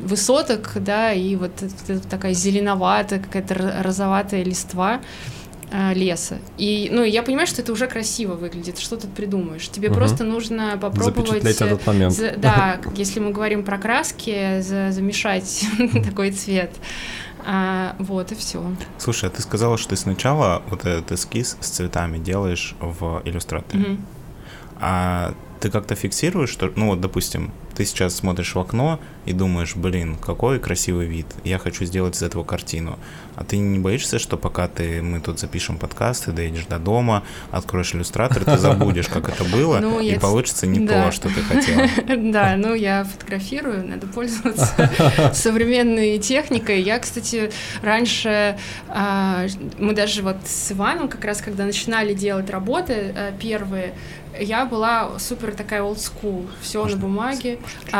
высоток, да, и вот такая зеленоватая, какая-то розоватая листва. Э, леса. И, ну, я понимаю, что это уже красиво выглядит, что тут придумаешь. Тебе угу. просто нужно попробовать... этот момент. За, да, (laughs) если мы говорим про краски, за, замешать (laughs) такой цвет. А, вот и все. Слушай, а ты сказала, что ты сначала вот этот эскиз с цветами делаешь в иллюстраторе. Угу. А ты как-то фиксируешь, что, ну вот, допустим, ты сейчас смотришь в окно и думаешь, блин, какой красивый вид, я хочу сделать из этого картину. А ты не боишься, что пока ты, мы тут запишем подкаст, ты доедешь до дома, откроешь иллюстратор, ты забудешь, как это было, Ну, и я- получится не да. то, что ты хотела. (laughs) Да, ну я фотографирую, надо пользоваться (laughs) современной техникой. Я, кстати, раньше а, мы даже вот с Иваном как раз, когда начинали делать работы а, первые, я была супер такая old school, все на бумаге,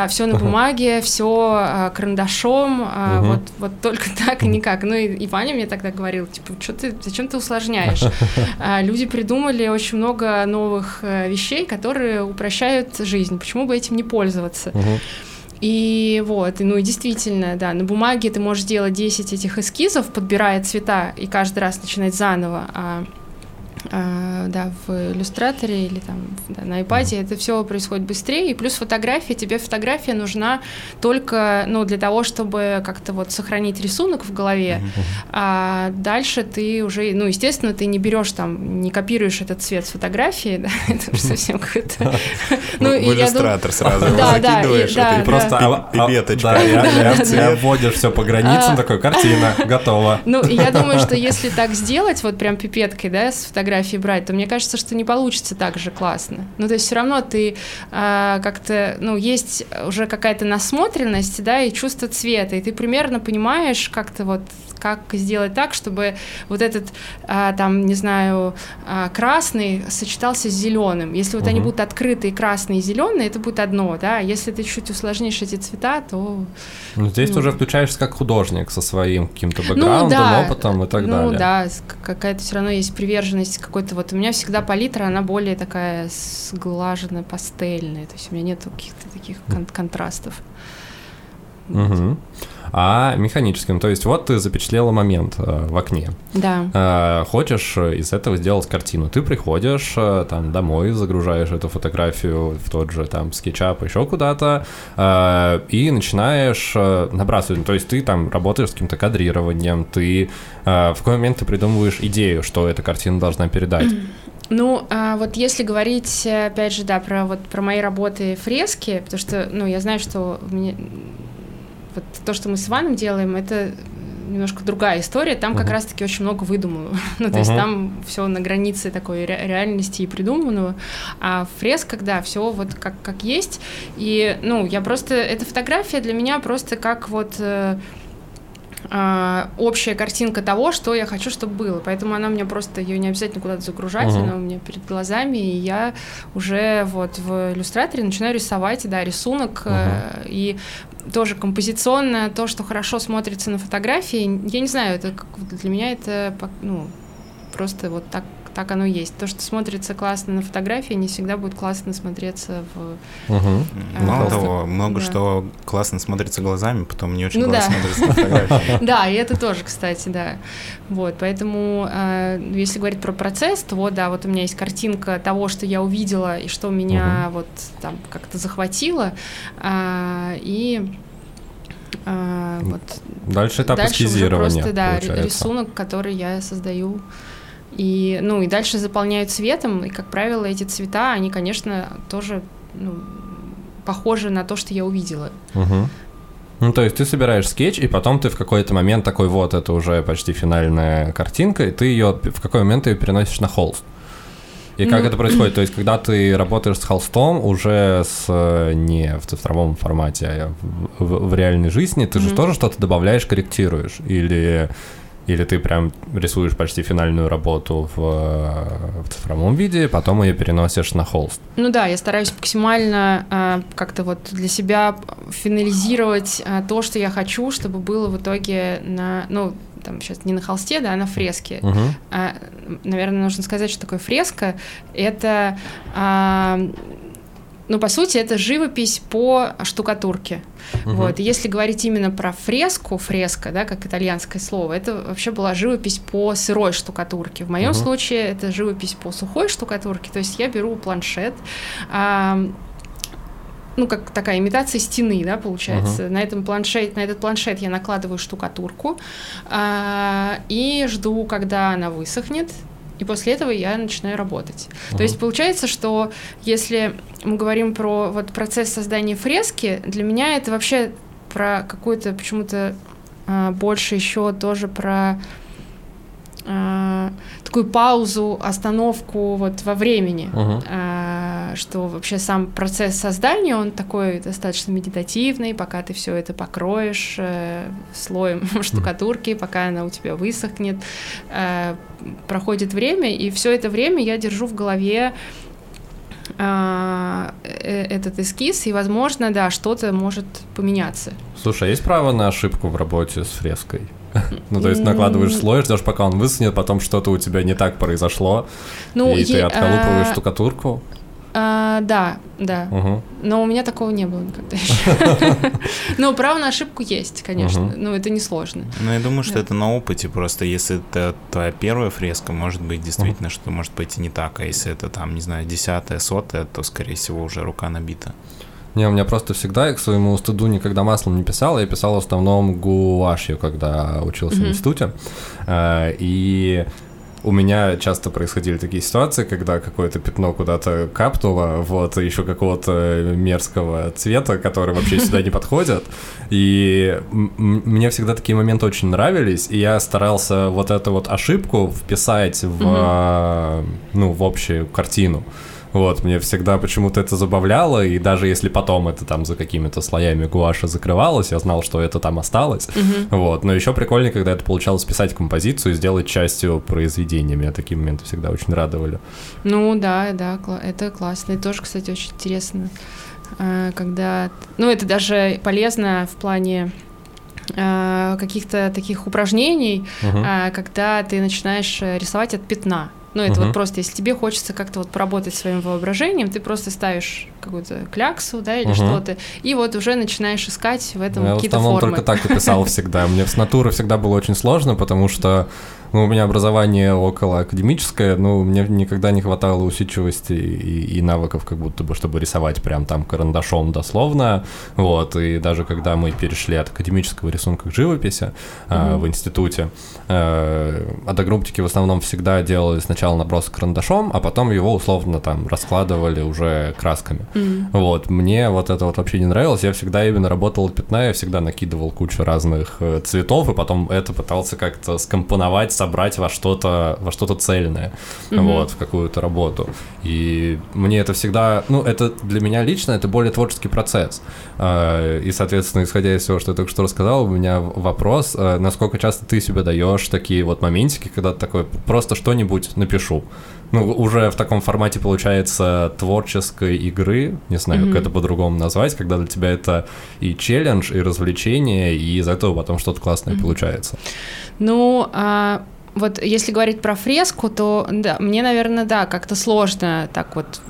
все на бумаге, все карандашом, а, Мгм. вот вот только (laughs) так и никак. Ну и, и Ваня мне тогда говорил, типа, что ты, зачем ты усложняешь? (laughs) А, Люди придумали очень много новых э, вещей, которые упрощают жизнь. Почему бы этим не пользоваться? Мгм. И вот, ну и действительно, да, на бумаге ты можешь делать 10 этих эскизов, подбирая цвета и каждый раз начинать заново, а, а, да, в иллюстраторе или там да, на iPad это все происходит быстрее, и плюс фотография, тебе фотография нужна только, ну, для того, чтобы как-то вот сохранить рисунок в голове, а дальше ты уже, ну, естественно, ты не берешь там, не копируешь этот цвет с фотографии, (laughs) да, это уже совсем какое-то... (laughs) Ну, в иллюстратор сразу и- закидываешь, это. Просто а- а- пипеточка. Да, вводишь (laughs) все по границам, такой, картина, готова. Ну, я думаю, что если так сделать, вот прям пипеткой, да, с фотографии брать, то мне кажется, что не получится так же классно. Ну, то есть все равно ты а, как-то, ну, есть уже какая-то насмотренность, да, и чувство цвета, и ты примерно понимаешь как-то вот как сделать так, чтобы вот этот, а, там, не знаю, а, красный сочетался с зеленым. Если вот они Мгм. будут открытые, красные и зеленые, это будет одно, да. Если ты чуть усложнишь эти цвета, то Ну, здесь Ну. ты уже включаешься как художник со своим каким-то бэкграундом, опытом и так ну, далее. да, с- к- какая-то все равно есть приверженность какой-то. Вот у меня всегда палитра, она более такая сглаженная, пастельная. То есть у меня нет каких-то таких кон- контрастов. Мгм. А механическим, то есть вот ты запечатлела момент э, в окне. Да. Э, хочешь э, из этого сделать картину. Ты приходишь э, там домой, загружаешь эту фотографию в тот же там скетчап, еще куда-то, э, и начинаешь э, набрасывать. То есть ты там работаешь с каким-то кадрированием, ты э, в какой момент ты придумываешь идею, что эта картина должна передать. (clears throat) Ну, а вот если говорить, э, опять же, да, про вот про мои работы фрески, потому что, ну, я знаю, что меня вот то, что мы с Иваном делаем, это немножко другая история. Там как Мгм. раз-таки очень много выдуманного. (laughs) Ну, то есть Мгм. там все на границе такой ре- реальности и придуманного. А в фресках, да, все вот как, как есть. И, ну, я просто... Эта фотография для меня просто как вот... э, а, общая картинка того, что я хочу, чтобы было. Поэтому она мне просто ее не обязательно куда-то загружать, Мгм. она у меня перед глазами, и я уже вот в иллюстраторе начинаю рисовать, да, рисунок э, и тоже композиционно то, что хорошо смотрится на фотографии. Я не знаю, это как- для меня это ну просто вот так так оно есть. То, что смотрится классно на фотографии, не всегда будет классно смотреться в Мгм. Мало А, того, много да. что классно смотрится глазами, потом не очень Ну классно да. смотрится на фотографии. (laughs) Да, и это тоже, кстати, да. Вот, поэтому, э, если говорить про процесс, то вот, да, вот у меня есть картинка того, что я увидела и что меня вот там как-то захватило, а, и а, вот Дальше этап дальше уже эскизирования, просто, да, получается. рисунок, который я создаю. И, ну, и дальше заполняю цветом, и, как правило, эти цвета, они, конечно, тоже ну, похожи на то, что я увидела. Мгм. Ну, то есть ты собираешь скетч, и потом ты в какой-то момент такой, вот, это уже почти финальная картинка, и ты ее, в какой момент ты ее переносишь на холст. И как Ну, это происходит? То есть, когда ты работаешь с холстом, уже с э, не в цифровом формате, а в, в- в реальной жизни, ты же Мгм. тоже что-то добавляешь, корректируешь? Или, или ты прям рисуешь почти финальную работу в, э, в цифровом виде, потом ее переносишь на холст? Ну да, я стараюсь максимально а, как-то вот для себя финализировать а, то, что я хочу, чтобы было в итоге на, ну, там сейчас не на холсте, да, а на фреске. Мгм. А, наверное, нужно сказать, что такое фреска. Это, а, ну, по сути, это живопись по штукатурке. Мгм. Вот. И если говорить именно про фреску, фреска, да, как итальянское слово, это вообще была живопись по сырой штукатурке. В моем Мгм. случае это живопись по сухой штукатурке. То есть я беру планшет, а, ну, как такая имитация стены, да, получается. На, этом планшет, на этот планшет я накладываю штукатурку а, и жду, когда она высохнет. И после этого я начинаю работать. То есть получается, что если мы говорим про вот процесс создания фрески, для меня это вообще про какую-то почему-то а, больше еще тоже про а, такую паузу, остановку вот во времени, Мгм. А, что вообще сам процесс создания, он такой достаточно медитативный, пока ты все это покроешь э, слоем (laughs) штукатурки, пока она у тебя высохнет, э, проходит время, и все это время я держу в голове а, э, этот эскиз, и, возможно, да, что-то может поменяться. Слушай, а есть право на ошибку в работе с фреской? (laughs) Ну, то есть накладываешь слой, ждешь, пока он высохнет, потом что-то у тебя не так произошло, Ну, и ты отколупываешь а, штукатурку. А, да, да. Мгм. Но у меня такого не было никогда (laughs) еще. Но право на ошибку есть, конечно. Ну, это несложно. Ну, я думаю, что это на опыте просто. Если это твоя первая фреска, может быть, действительно, что может пойти не так. А если это там, не знаю, десятая, сотая, то, скорее всего, уже рука набита. Не, у меня просто всегда, я к своему стыду никогда маслом не писал, я писал в основном гуашью, когда учился в Мгм. институте. А, И у меня часто происходили такие ситуации, когда какое-то пятно куда-то капнуло, вот, еще какого-то мерзкого цвета, который вообще сюда не подходит. И мне всегда такие моменты очень нравились, и я старался вот эту вот ошибку вписать в, а, ну, в общую картину. Вот, мне всегда почему-то это забавляло, и даже если потом это там за какими-то слоями гуаша закрывалось, я знал, что это там осталось. Вот, но еще прикольнее, когда это получалось писать композицию и сделать частью произведения. Меня такие моменты всегда очень радовали. Ну, да, да, это классно. Это тоже, кстати, очень интересно, а, когда... Ну, это даже полезно в плане а, каких-то таких упражнений, а, когда ты начинаешь э, рисовать от пятна. Ну, это Мгм. вот просто, если тебе хочется как-то вот поработать своим воображением, ты просто ставишь какую-то кляксу, да, или Мгм. что-то, и вот уже начинаешь искать в этом Ну, я в какие-то основном формы. только так и писал (laughs) всегда. Мне с натуры всегда было очень сложно, потому что ну, у меня образование около академическое, но мне никогда не хватало усидчивости и, и навыков, как будто бы, чтобы рисовать прям там карандашом дословно. Вот, и даже когда мы перешли от академического рисунка к живописи а, Мгм. в институте, э, одногруппники в основном всегда делали сначала набросок карандашом, а потом его условно там раскладывали уже красками. Мгм. Вот, мне вот это вот вообще не нравилось. Я всегда именно работал от пятна, я всегда накидывал кучу разных э, цветов, и потом это пытался как-то скомпоновать, собрать во что-то, во что-то цельное, Мгм. вот, в какую-то работу. И мне это всегда, ну, это для меня лично, это более творческий процесс. А, И, соответственно, исходя из всего, что я только что рассказал, у меня вопрос, э, насколько часто ты себе даешь такие вот моментики, когда ты такой, просто что-нибудь напишу. Ну, уже в таком формате получается творческой игры, не знаю, Мгм. как это по-другому назвать, когда для тебя это и челлендж, и развлечение, и из этого потом что-то классное Мгм. получается. Ну, а, вот если говорить про фреску, то да, мне, наверное, да, как-то сложно так вот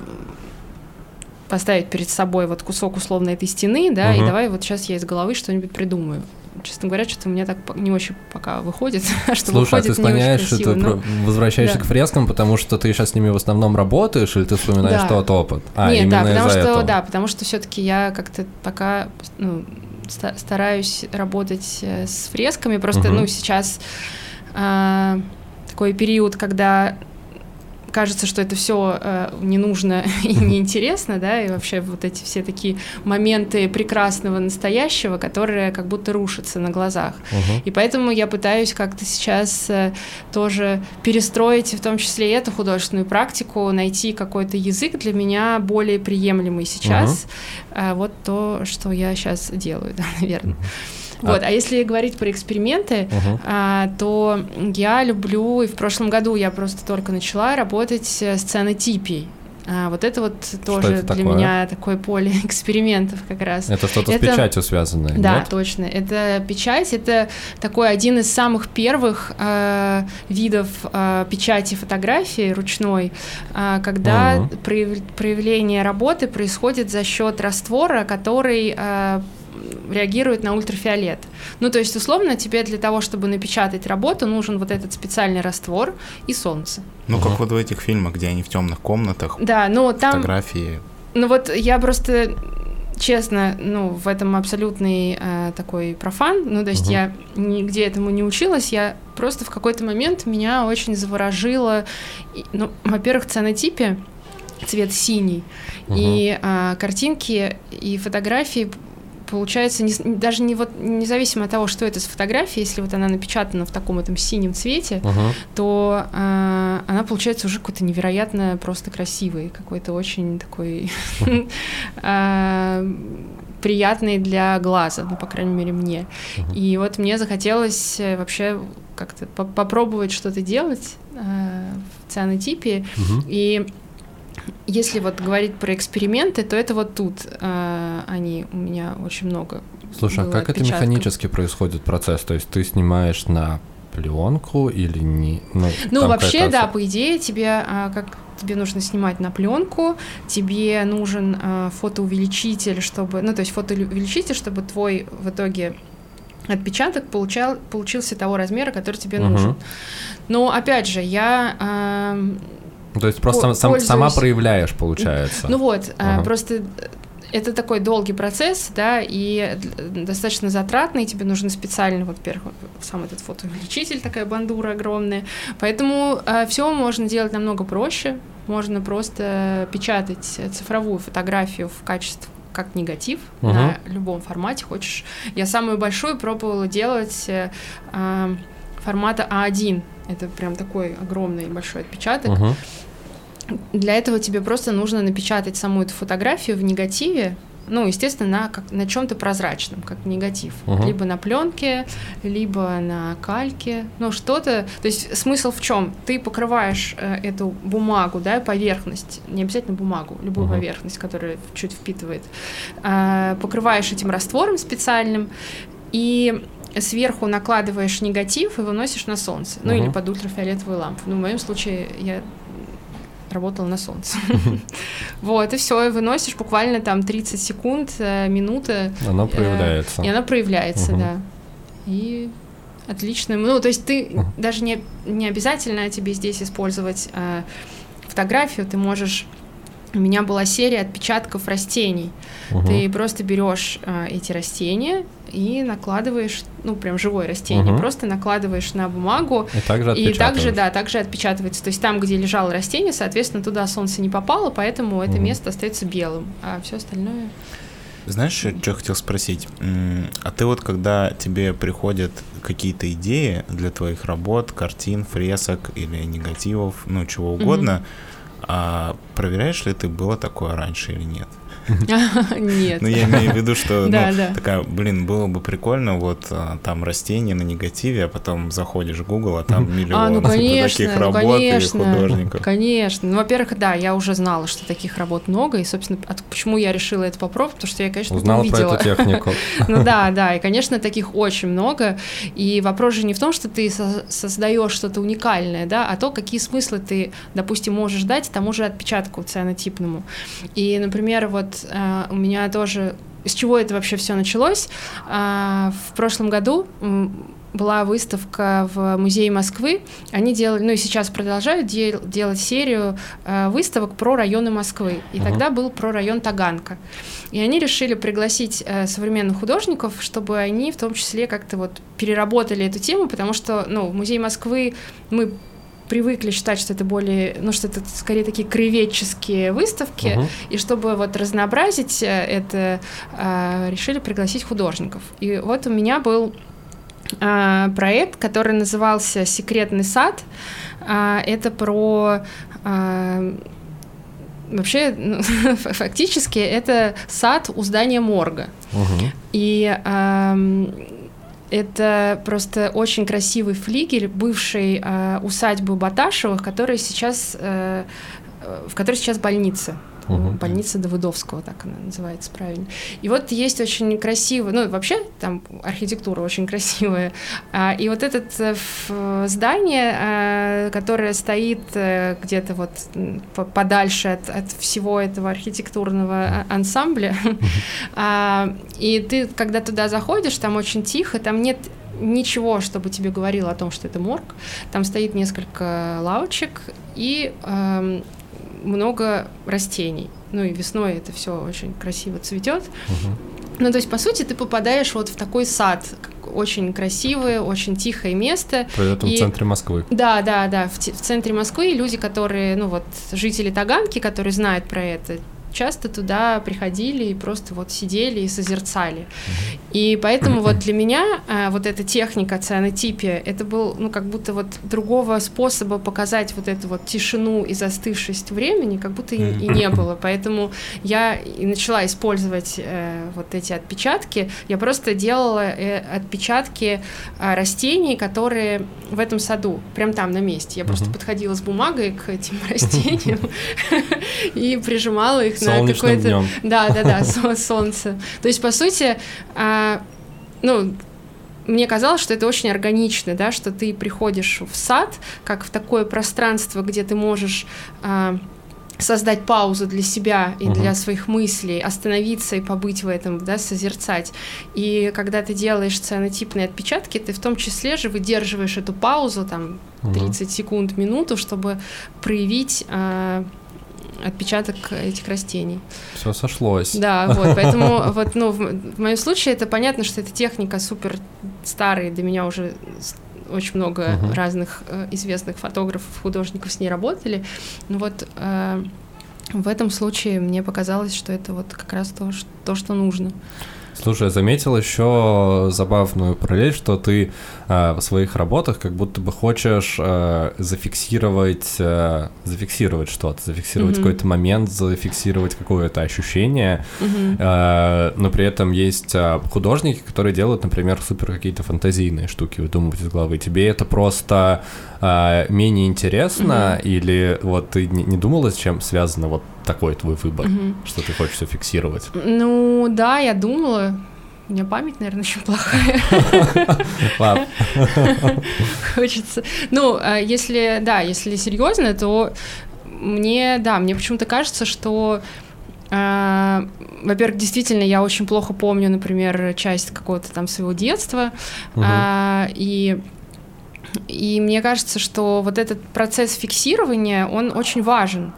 поставить перед собой вот кусок условно этой стены, да, и Мгм. давай вот сейчас я из головы что-нибудь придумаю. Честно говоря, что-то у меня так не очень пока выходит, (laughs) что Слушай, а выходит ты не очень склоняешь красиво. но- возвращаешься да. к фрескам, потому что ты сейчас с ними в основном работаешь, или ты вспоминаешь Да. тот опыт? А, Нет, именно да, потому что, этого. да, потому что все-таки я как-то пока ну, ста- стараюсь работать э, с фресками. Просто, Мгм. ну, сейчас а, такой период, когда кажется, что это все не нужно (laughs) и неинтересно, да, и вообще вот эти все такие моменты прекрасного настоящего, которые как будто рушатся на глазах. Мгм. И поэтому я пытаюсь как-то сейчас э, тоже перестроить, в том числе и эту художественную практику, найти какой-то язык для меня более приемлемый сейчас. А вот то, что я сейчас делаю, (laughs) да, наверное. А- Вот, а если говорить про эксперименты, Мгм. а, то я люблю, и в прошлом году я просто только начала работать э, с сценотипией. А, вот это вот тоже это для такое? меня такое поле (laughs) экспериментов как раз. Это что-то Это- с печатью связанное, Да, нет? точно. Это печать, это такой один из самых первых э, видов э, печати фотографии ручной, э, когда Мгм. прояв- проявление работы происходит за счет раствора, который э, реагирует на ультрафиолет. Ну, то есть, условно, тебе для того, чтобы напечатать работу, нужен вот этот специальный раствор и солнце. Ну, как вот в этих фильмах, где они в темных комнатах, Да, но там... фотографии. Ну вот я просто честно, ну, в этом абсолютный э, такой профан. Ну, то есть Мгм. я нигде этому не училась, я просто в какой-то момент меня очень заворожило, и, ну, во-первых, ценотипе цвет синий, Мгм. и а, картинки и фотографии получается не, даже не вот независимо от того, что это с фотографией, если вот она напечатана в таком этом синем цвете, Мгм. то а, она получается уже какой-то невероятно просто красивый, какой-то очень такой а, (laughs) приятный для глаза, ну, по крайней мере, мне. И вот мне захотелось э, вообще как-то по- попробовать что-то делать э, в цианотипе. Мгм. И если вот говорить про эксперименты, то это вот тут э, они у меня очень много. Слушай, а как это механически происходит процесс? То есть ты снимаешь на пленку или не? Ну, Ну, вообще, да, по идее, тебе а, как тебе нужно снимать на пленку, тебе нужен а, фотоувеличитель, чтобы, ну, то есть фотоувеличитель, чтобы твой в итоге отпечаток получал, получился того размера, который тебе Мгм. нужен. Но опять же, я ам, То есть просто по- сам- сама проявляешь, получается. Ну вот, а, Ага. просто э, это такой долгий процесс, да, и достаточно затратный, тебе нужен специальный, во-первых, сам этот фотоувеличитель, такая бандура огромная, поэтому все можно делать намного проще, можно просто печатать цифровую фотографию в качестве как негатив Мгм. на любом формате хочешь. Я самую большую пробовала делать э, а, формата А1. Это прям такой огромный большой отпечаток. Мгм. Для этого тебе просто нужно напечатать саму эту фотографию в негативе, ну, естественно, на, как, на чем-то прозрачном, как негатив. Мгм. Либо на пленке, либо на кальке. Ну, что-то. То есть смысл в чем? Ты покрываешь э, эту бумагу, да, поверхность, не обязательно бумагу, любую Мгм. поверхность, которая чуть впитывает, э, покрываешь этим раствором специальным и сверху накладываешь негатив и выносишь на солнце. Ну, Мгм. или под ультрафиолетовую лампу. Ну, в моем случае я работала на солнце. (laughs) Вот, и все, и выносишь буквально там 30 секунд, э, минута. Оно э, проявляется. И она проявляется, да. И отлично. Ну, то есть ты даже не, не обязательно тебе здесь использовать э, фотографию, ты можешь... У меня была серия отпечатков растений. Мгм. Ты просто берешь э, эти растения и накладываешь, ну, прям живое растение, Мгм. просто накладываешь на бумагу, И также и также, да, также отпечатывается. То есть там, где лежало растение, соответственно, туда солнце не попало, поэтому это Мгм. место остается белым, а все остальное. Знаешь, что хотел спросить? А ты вот когда тебе приходят какие-то идеи для твоих работ, картин, фресок или негативов, ну чего угодно, а проверяешь ли ты, было такое раньше или нет? Нет. Ну, я имею в виду, что ну, такая, блин, было бы прикольно, вот а, там растение на негативе, а потом заходишь в Google, а там миллион А, ну конечно, таких ну, работ и художников. Конечно. Ну, во-первых, да, я уже знала, что таких работ много, и, собственно, почему я решила это попробовать, потому что я, конечно, Узнала про увидела. эту технику. (laughs) Ну да, да, и, конечно, таких очень много. И вопрос же не в том, что ты со- создаешь что-то уникальное, да, а то, какие смыслы ты, допустим, можешь дать тому же отпечатку цианотипному. И, например, вот э, у меня тоже... С чего это вообще все началось? А, В прошлом году была выставка в музее Москвы. Они делали, ну и сейчас продолжают дел- делать серию э, выставок про районы Москвы. И Мгм. тогда был про район Таганка. И они решили пригласить э, современных художников, чтобы они в том числе как-то вот переработали эту тему, потому что, ну, в музее Москвы мы привыкли считать, что это более, ну, что это скорее такие краеведческие выставки, Мгм. и чтобы вот разнообразить э, это, э, решили пригласить художников. И вот у меня был э, проект, который назывался «Секретный сад». Это про Вообще, (laughs) ну, фактически, это сад у здания морга. Мгм. И ам, это просто очень красивый флигель бывшей а, усадьбы Баташевых, которая сейчас, э, э, в которой сейчас больница. Мгм. Больница Давыдовского, так она называется правильно. И вот есть очень красивый, ну вообще там архитектура очень красивая. А, И вот это здание, а, которое стоит э, где-то вот подальше от, от всего этого архитектурного ансамбля, (laughs) а, и ты, когда туда заходишь, там очень тихо, там нет ничего, чтобы тебе говорило о том, что это морг. Там стоит несколько лавочек и эм, много растений. Ну и весной это все очень красиво цветет. Мгм. Ну, то есть, по сути, ты попадаешь вот в такой сад, очень красивое, очень тихое место. При этом И- в центре Москвы. Да, да, да, в, в центре Москвы люди, которые, ну вот, жители Таганки, которые знают про это, часто туда приходили и просто вот сидели и созерцали. И поэтому (clears throat) вот для меня а, вот эта техника цианотипия, это был, ну, как будто вот другого способа показать вот эту вот тишину и застывшесть времени, как будто и, и не было. Поэтому я и начала использовать э, вот эти отпечатки. Я просто делала э, отпечатки а, растений, которые в этом саду, прям там на месте. Я просто подходила с бумагой к этим (laughs) растениям (laughs) и прижимала их на днем. Да, да, да, (laughs) со- солнце. То есть, по сути, а, ну, мне казалось, что это очень органично, да, что ты приходишь в сад, как в такое пространство, где ты можешь а, создать паузу для себя и Мгм. для своих мыслей, остановиться и побыть в этом, да, созерцать. И когда ты делаешь цианотипные отпечатки, ты в том числе же выдерживаешь эту паузу, там, Мгм. 30 секунд, минуту, чтобы проявить а, отпечаток этих растений. Все сошлось. Да, вот, (laughs) поэтому вот, ну, в, в моем случае это понятно, что эта техника супер старая, для меня уже очень много Мгм. разных э, известных фотографов, художников с ней работали. Ну вот э, в этом случае мне показалось, что это вот как раз то, ш- то что нужно. Слушай, я заметил еще забавную параллель, что ты э, в своих работах как будто бы хочешь э, зафиксировать, э, зафиксировать что-то, зафиксировать Мгм. какой-то момент, зафиксировать какое-то ощущение. Мгм. Э, но при этом есть э, художники, которые делают, например, супер какие-то фантазийные штуки, выдумывают из головы. Тебе это просто э, менее интересно, или вот ты не, не думала, с чем связано вот такой твой выбор, Мгм. что ты хочешь все фиксировать? Ну да, я думала. У меня память, наверное, (laughs) очень плохая. Ладно. (laughs) Хочется. Ну, а если, да, если серьезно, то мне, да, мне почему-то кажется, что а, во-первых, действительно, я очень плохо помню, например, часть какого-то там своего детства, а, и и мне кажется, что вот этот процесс фиксирования, он очень важен,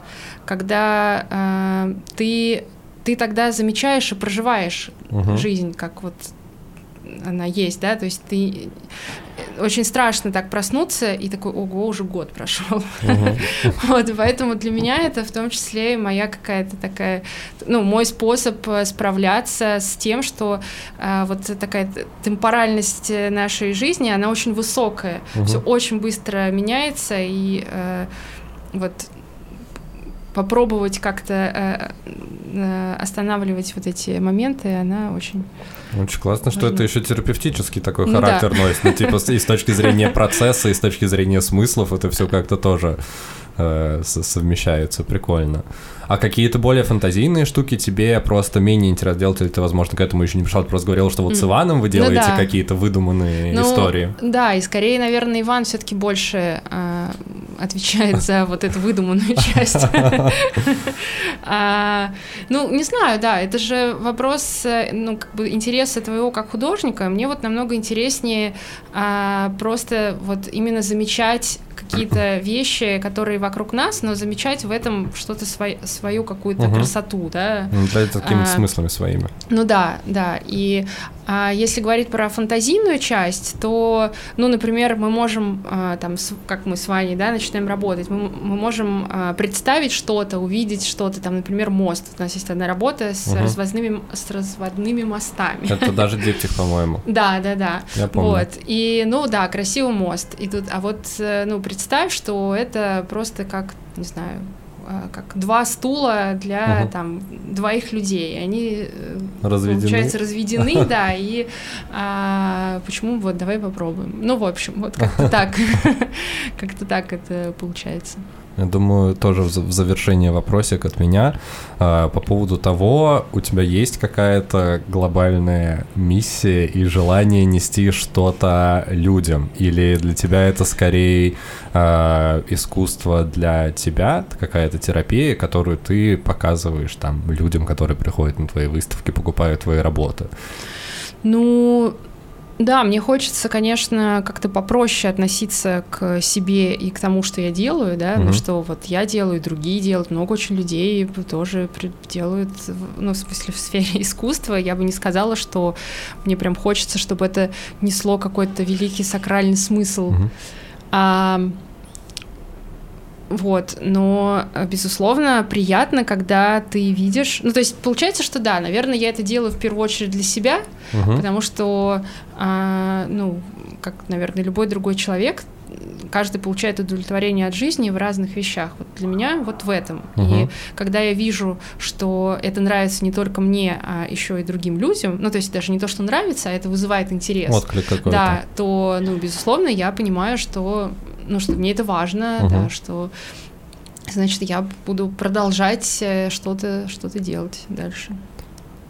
когда а, ты ты тогда замечаешь и проживаешь Мгм. жизнь, как вот она есть, да, то есть ты очень страшно так проснуться и такой, ого, уже год прошел. Мгм. (laughs) Вот, поэтому для меня это в том числе и моя какая-то такая, ну, мой способ э, справляться с тем, что э, вот такая темпоральность э, нашей жизни, она очень высокая, Мгм. все очень быстро меняется, и э, вот попробовать как-то э, э, останавливать вот эти моменты, она очень... Очень классно, что Важно. это еще терапевтический такой Ну да. носит. Ну, типа, и с точки зрения (laughs) процесса, и с точки зрения смыслов, это все как-то тоже э, со- совмещается. Прикольно. А какие-то более фантазийные штуки тебе просто менее интересно делать, или ты, возможно, к этому еще не пришел, ты просто говорил, что вот с. Иваном вы Ну делаете да. какие-то выдуманные Ну, истории. Да, и скорее, наверное, Иван все-таки больше э, отвечает за вот эту выдуманную (laughs) часть. (laughs) А, Ну, не знаю, да, это же вопрос, э, ну, как бы интереса твоего как художника. Мне вот намного интереснее а, просто вот именно замечать какие-то вещи, которые вокруг нас, но замечать в этом что-то свой- свою какую-то Мгм. красоту, да. Ну, да, это какими-то а, смыслами своими. Ну да, да. И а, если говорить про фантазийную часть, то, ну, например, мы можем, а, там, с- как мы с Ваней, да, начинаем работать, мы, мы можем а, представить что-то, увидеть что-то, там, например, мост. У нас есть одна работа с, Мгм. разводными, с разводными мостами. Это даже (laughs) диптих, по-моему. Да, да, да. Я помню. Вот. И, ну да, красивый мост. И тут, а вот, э, ну, представь, что это просто как, не знаю, а, как два стула для Мгм. там двоих людей. Они э, Разведены. получается разведены, (laughs) да. И а, почему вот давай попробуем. Ну, в общем, вот как-то (laughs) так, (laughs) как-то так это получается. Я думаю, тоже в за- в завершение вопросик от меня а, по поводу того, у тебя есть какая-то глобальная миссия и желание нести что-то людям? Или для тебя это скорее а, искусство для тебя, какая-то терапия, которую ты показываешь там людям, которые приходят на твои выставки, покупают твои работы? Ну, Да, мне хочется, конечно, как-то попроще относиться к себе и к тому, что я делаю, да, Мгм. ну что вот я делаю, другие делают, много очень людей тоже делают, ну, в смысле, в сфере (laughs) искусства. Я бы не сказала, что мне прям хочется, чтобы это несло какой-то великий сакральный смысл. Мгм. А, вот, но, э, безусловно, приятно, когда ты видишь... Ну, то есть, получается, что да, наверное, я это делаю в первую очередь для себя, Мгм. потому что, а, ну, как, наверное, любой другой человек, каждый получает удовлетворение от жизни в разных вещах. Вот для меня вот в этом. И Мгм. когда я вижу, что это нравится не только мне, а еще и другим людям, ну, то есть даже не то, что нравится, а это вызывает интерес. Отклик какой-то. Да, то, ну, безусловно, я понимаю, что, ну, что мне это важно, Мгм. да, что значит я буду продолжать э, что-то что-то делать дальше.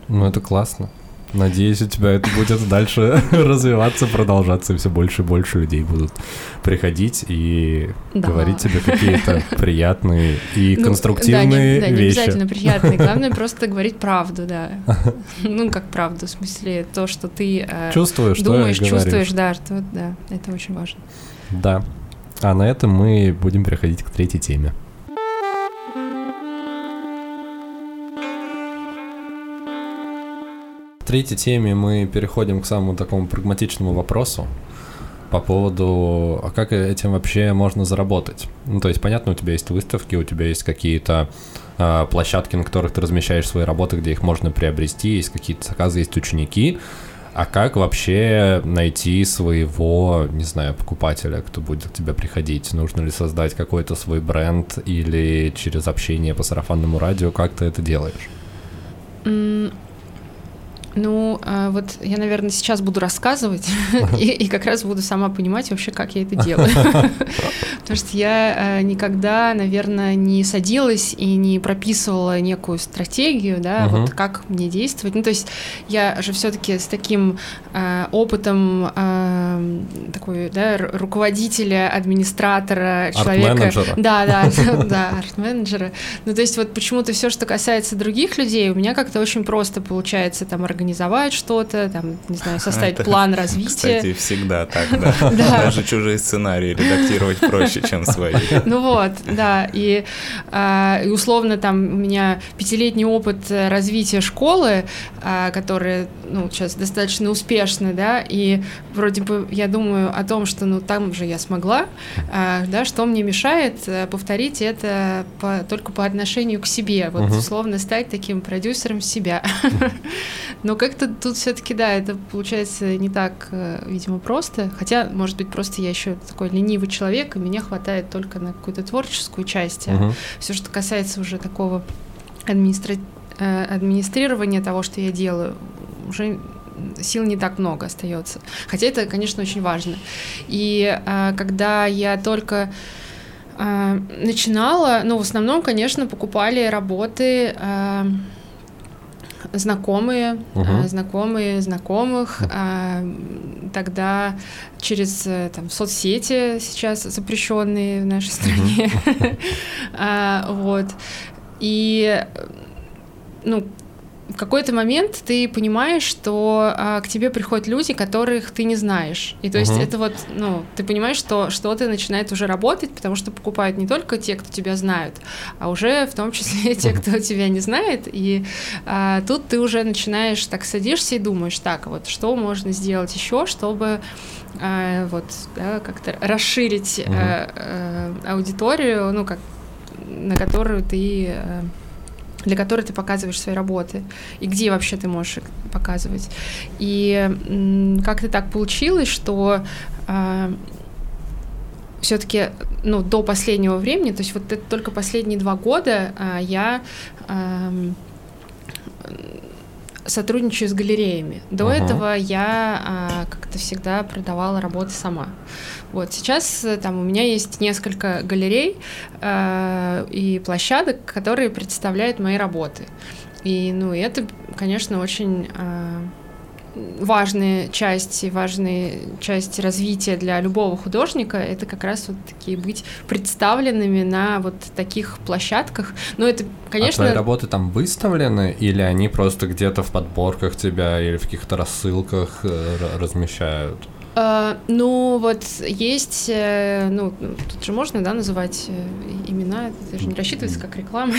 Ну, это классно. Надеюсь, у тебя это будет дальше (laughs) развиваться, продолжаться, и все больше и больше людей будут приходить и Да. говорить тебе какие-то (laughs) приятные и Ну, конструктивные да, не, да, не вещи. обязательно приятные. (laughs) Главное просто говорить правду, да. Ну, как правду, в смысле, то, что ты э, Чувствуешь, что думаешь, говоришь. чувствуешь, да, что, да, это очень важно. Да. А на этом мы будем переходить к третьей теме. В третьей теме мы переходим к самому такому прагматичному вопросу по поводу, а как этим вообще можно заработать? Ну, то есть, понятно, у тебя есть выставки, у тебя есть какие-то а, площадки, на которых ты размещаешь свои работы, где их можно приобрести, есть какие-то заказы, есть ученики. А как вообще найти своего, не знаю, покупателя, кто будет к тебе приходить? Нужно ли создать какой-то свой бренд или через общение по сарафанному радио? Как ты это делаешь? Ну, а, вот я, наверное, сейчас буду рассказывать (laughs) и, и как раз буду сама понимать вообще, как я это делаю. (laughs) Потому что я э, никогда, наверное, не садилась и не прописывала некую стратегию, да, вот как мне действовать. Ну, то есть я же все-таки с таким э, опытом такой, да, ру- руководителя, администратора, человека. Да, да, (laughs) да, арт-менеджера. Ну, то есть вот почему-то все, что касается других людей, у меня как-то очень просто получается там организовать что-то, там, не знаю, (laughs) составить Это, план развития. Кстати, всегда (laughs) так, да. Да. (laughs) Даже чужие сценарии редактировать проще, чем свои. Ну вот, да, и, а, и условно там у меня пятилетний опыт э, развития школы, а, которая, ну, сейчас достаточно успешна, да, и вроде бы я думаю о том, что, ну, там же я смогла, а, да, что мне мешает э, повторить это по- только по отношению к себе, вот, условно, стать таким продюсером себя. Но как-то тут все-таки, да, это получается не так, э, видимо, просто. Хотя, может быть, просто я еще такой ленивый человек, и меня хватает только на какую-то творческую часть. Мгм. Все, что касается уже такого администра- э, администрирования того, что я делаю, уже сил не так много остается. Хотя это, конечно, очень важно. И э, когда я только э, начинала, ну, в основном, конечно, покупали работы э, знакомые, э, знакомые знакомых. а, Тогда через э, там, соцсети сейчас запрещенные в нашей стране. (laughs) (laughs) А, Вот. И ну, в какой-то момент ты понимаешь, что а, к тебе приходят люди, которых ты не знаешь. И то есть Мгм. это вот, ну, ты понимаешь, что что-то начинает уже работать, потому что покупают не только те, кто тебя знают, а уже в том числе те, кто тебя не знает. И а, тут ты уже начинаешь так садишься и думаешь, так, вот что можно сделать еще, чтобы а, вот да, как-то расширить Мгм. э, э, аудиторию, ну как на которую ты э, для которой ты показываешь свои работы, и где вообще ты можешь их показывать. И как-то так получилось, что все-таки ну, до последнего времени, то есть вот это только последние два года а, я ам, сотрудничаю с галереями. До Ага. этого я а, как-то всегда продавала работы сама. Вот сейчас э, там у меня есть несколько галерей э, и площадок, которые представляют мои работы. И ну и это, конечно, очень э, важная часть, важная часть развития для любого художника, это как раз вот такие быть представленными на вот таких площадках. Но это, конечно... А твои работы там выставлены, или они просто где-то в подборках тебя или в каких-то рассылках э, размещают? Uh, ну, вот есть, э, ну, тут же можно, да, называть э, имена, это же не рассчитывается как реклама.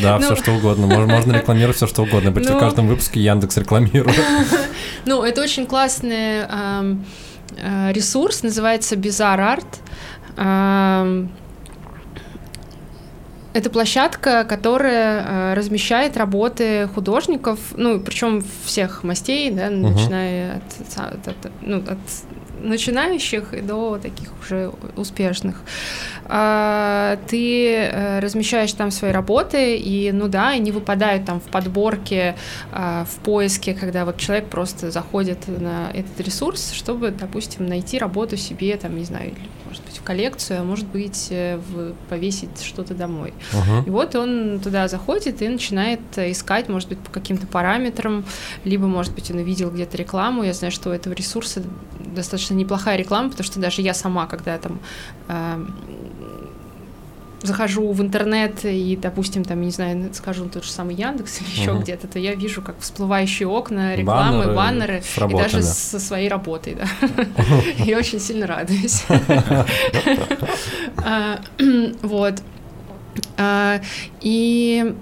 Да, все (laughs) ну. что угодно, можно (laughs) рекламировать все что угодно, в ну. каждом выпуске Яндекс рекламирует. (laughs) Ну, это очень классный э, ресурс, называется Bizarre Art. Это площадка, которая размещает работы художников, ну, причем всех мастей, да, угу. начиная от, от, от, ну, от начинающих до таких уже успешных. А, ты э, размещаешь там свои работы, и, ну да, они выпадают там в подборке, а, в поиске, когда вот человек просто заходит на этот ресурс, чтобы, допустим, найти работу себе, там, не знаю, может быть, в коллекцию, а может быть, э, в, повесить что-то домой. Uh-huh. И вот он туда заходит и начинает искать, может быть, по каким-то параметрам, либо, может быть, он увидел где-то рекламу. Я знаю, что у этого ресурса достаточно неплохая реклама, потому что даже я сама, когда там э, захожу в интернет и, допустим, там, не знаю, скажу тот же самый Яндекс или еще угу. где-то, то я вижу, как всплывающие окна, рекламы, баннеры, баннеры и даже со своей работой, да. (laughs) Я очень сильно радуюсь. (laughs) А, (clears throat) вот. А, и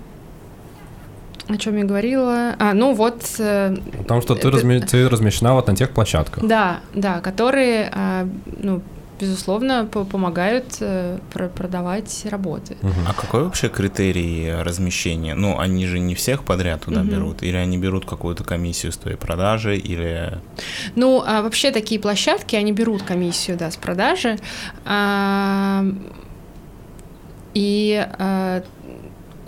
о чем я говорила? А, ну вот. Э, Потому что ты, это... разме... ты размещена вот на тех площадках. Да, да, которые, а, ну, безусловно, помогают э, продавать работы. Угу. А какой вообще критерий размещения? Ну, они же не всех подряд туда угу. берут, или они берут какую-то комиссию с твоей продажи, или... Ну, а вообще такие площадки, они берут комиссию, да, с продажи. А, и а,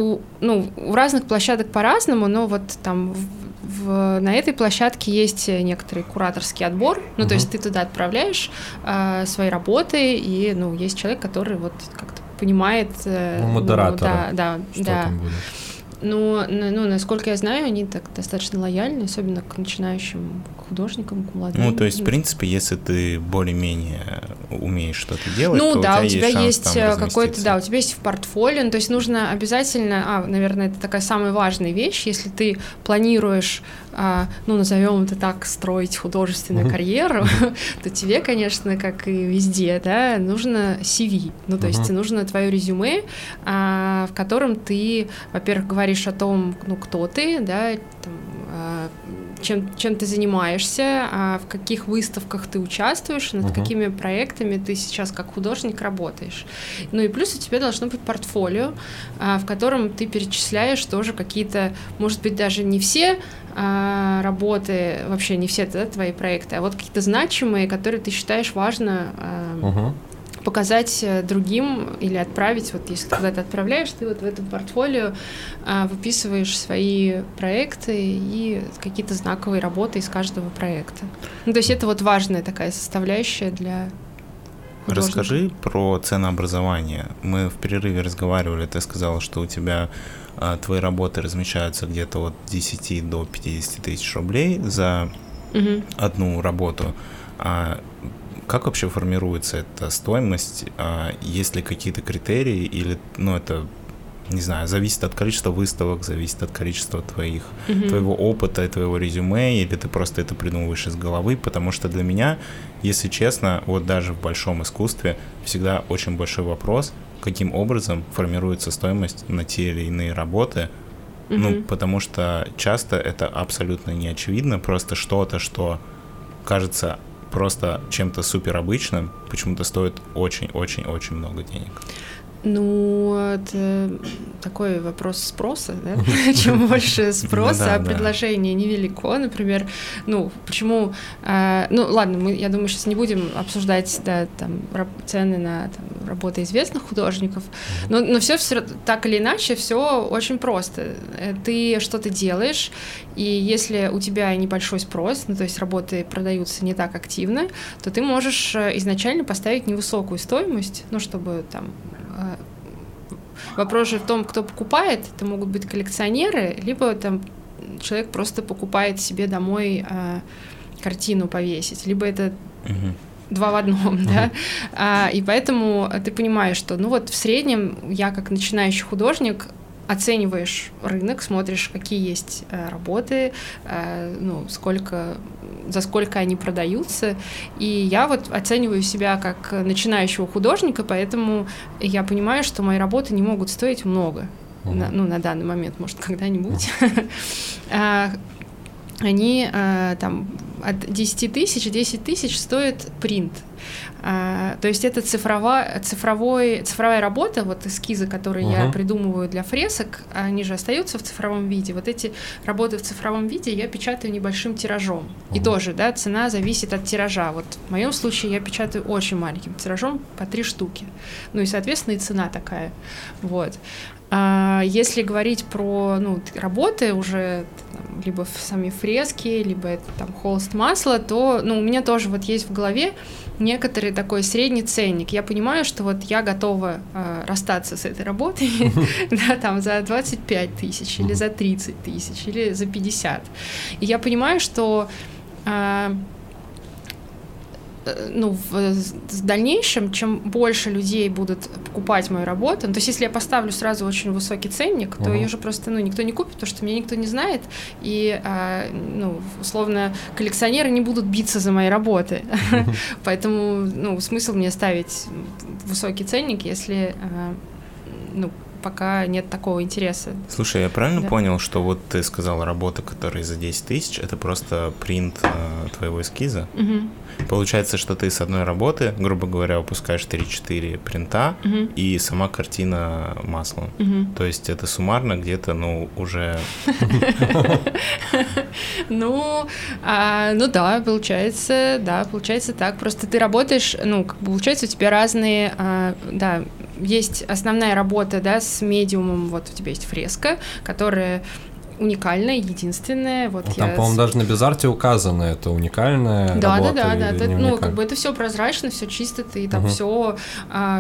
у, ну, у разных площадок по-разному, но вот там в, на этой площадке есть некоторый кураторский отбор, ну, угу. то есть ты туда отправляешь э, свои работы, и, ну, есть человек, который вот как-то понимает... Э, ну, модератор. Ну, да, да, что да. Там будет. Ну, ну, насколько я знаю, они так достаточно лояльны, особенно к начинающим художникам, к молодым. Ну, то есть, в принципе, если ты более-менее умеешь что-то делать, ну, то да, у тебя, у тебя есть, есть э, какой-то, да, у тебя есть в портфолио, ну, то есть нужно обязательно, а, наверное, это такая самая важная вещь, если ты планируешь, а, ну, назовем это так, строить художественную карьеру, (laughs) то тебе, конечно, как и везде, да, нужно CV, ну, то есть нужно твое резюме, а, в котором ты, во-первых, говоришь о том, ну, кто ты, да, там, а, чем, чем ты занимаешься, а в каких выставках ты участвуешь, над uh-huh. какими проектами ты сейчас как художник работаешь. Ну и плюс у тебя должно быть портфолио, а, в котором ты перечисляешь тоже какие-то, может быть, даже не все работы, вообще не все да, твои проекты, а вот какие-то значимые, которые ты считаешь важно uh-huh показать э, другим или отправить, вот если куда-то отправляешь, ты вот в этом портфолио а, выписываешь свои проекты и какие-то знаковые работы из каждого проекта. Ну, то есть это вот важная такая составляющая для Художника. Расскажи про ценообразование. Мы в перерыве разговаривали, ты сказала, что у тебя а, твои работы размещаются где-то от 10 до 50 тысяч рублей за угу. одну работу. А как вообще формируется эта стоимость? А, есть ли какие-то критерии или, ну, это не знаю, зависит от количества выставок, зависит от количества твоих, mm-hmm. твоего опыта твоего резюме, или ты просто это придумываешь из головы, потому что для меня, если честно, вот даже в большом искусстве всегда очень большой вопрос, каким образом формируется стоимость на те или иные работы, mm-hmm. ну, потому что часто это абсолютно не очевидно, просто что-то, что кажется просто чем-то супер обычным почему-то стоит очень-очень-очень много денег. Ну, это такой вопрос спроса, да? (laughs) Чем больше спроса, а предложение невелико, например, ну, почему, а, ну, ладно, мы, я думаю, сейчас не будем обсуждать, да, там, цены на там, работы известных художников, но, но все, все так или иначе, все очень просто. Э, ты что-то делаешь, и если у тебя небольшой спрос, ну, то есть работы продаются не так активно, то ты можешь э, изначально поставить невысокую стоимость, ну, чтобы там вопрос же в том, кто покупает. Это могут быть коллекционеры, либо там человек просто покупает себе домой э, картину повесить, либо это Мгм. два в одном, да, А, и поэтому ты понимаешь, что, ну вот в среднем я как начинающий художник оцениваешь рынок, смотришь, какие есть э, работы, э, ну, сколько, за сколько они продаются, и я вот оцениваю себя как начинающего художника, поэтому я понимаю, что мои работы не могут стоить много, на- ну, на данный момент, может, когда-нибудь. (laughs) А, Они э, там от 10 тысяч, 10 тысяч стоит принт. А, то есть это цифрова, цифровой, цифровая работа, вот эскизы, которые я Мгм. придумываю для фресок, они же остаются в цифровом виде. Вот эти работы в цифровом виде я печатаю небольшим тиражом. И Мгм. тоже, да, цена зависит от тиража. Вот в моем случае я печатаю очень маленьким тиражом по три штуки. Ну и, соответственно, и цена такая. Вот. А если говорить про ну, работы уже либо в сами фрески, либо это там холст масла, то ну, у меня тоже вот есть в голове некоторый такой средний ценник. Я понимаю, что вот я готова э, расстаться с этой работой (laughs) да, там, за 25 тысяч или за 30 тысяч или за 50. И я понимаю, что э, ну, в, в дальнейшем, чем больше людей будут покупать мою работу, ну, то есть если я поставлю сразу очень высокий ценник, то Мгм. ее же просто ну, никто не купит, потому что меня никто не знает, и а, ну, условно коллекционеры не будут биться за мои работы. (laughs) Поэтому ну, смысл мне ставить высокий ценник, если а, ну, пока нет такого интереса. Слушай, я правильно Да. понял, что вот ты сказала, работа, которая за 10 тысяч, это просто принт э, твоего эскиза? Мгм. Получается, что ты с одной работы, грубо говоря, выпускаешь 3-4 принта, Мгм. и сама картина маслом. Мгм. То есть это суммарно где-то, ну, уже... (laughs) Ну, а, ну да, получается, да, получается так. Просто ты работаешь, ну, получается у тебя разные, а, да, есть основная работа, да, с медиумом, вот у тебя есть фреска, которая уникальная, единственная, вот Ну, я Там, по-моему, даже на безарте указано, это уникальная да, да, да, да. это, ну, как бы это все прозрачно, все чисто, ты там Мгм. все,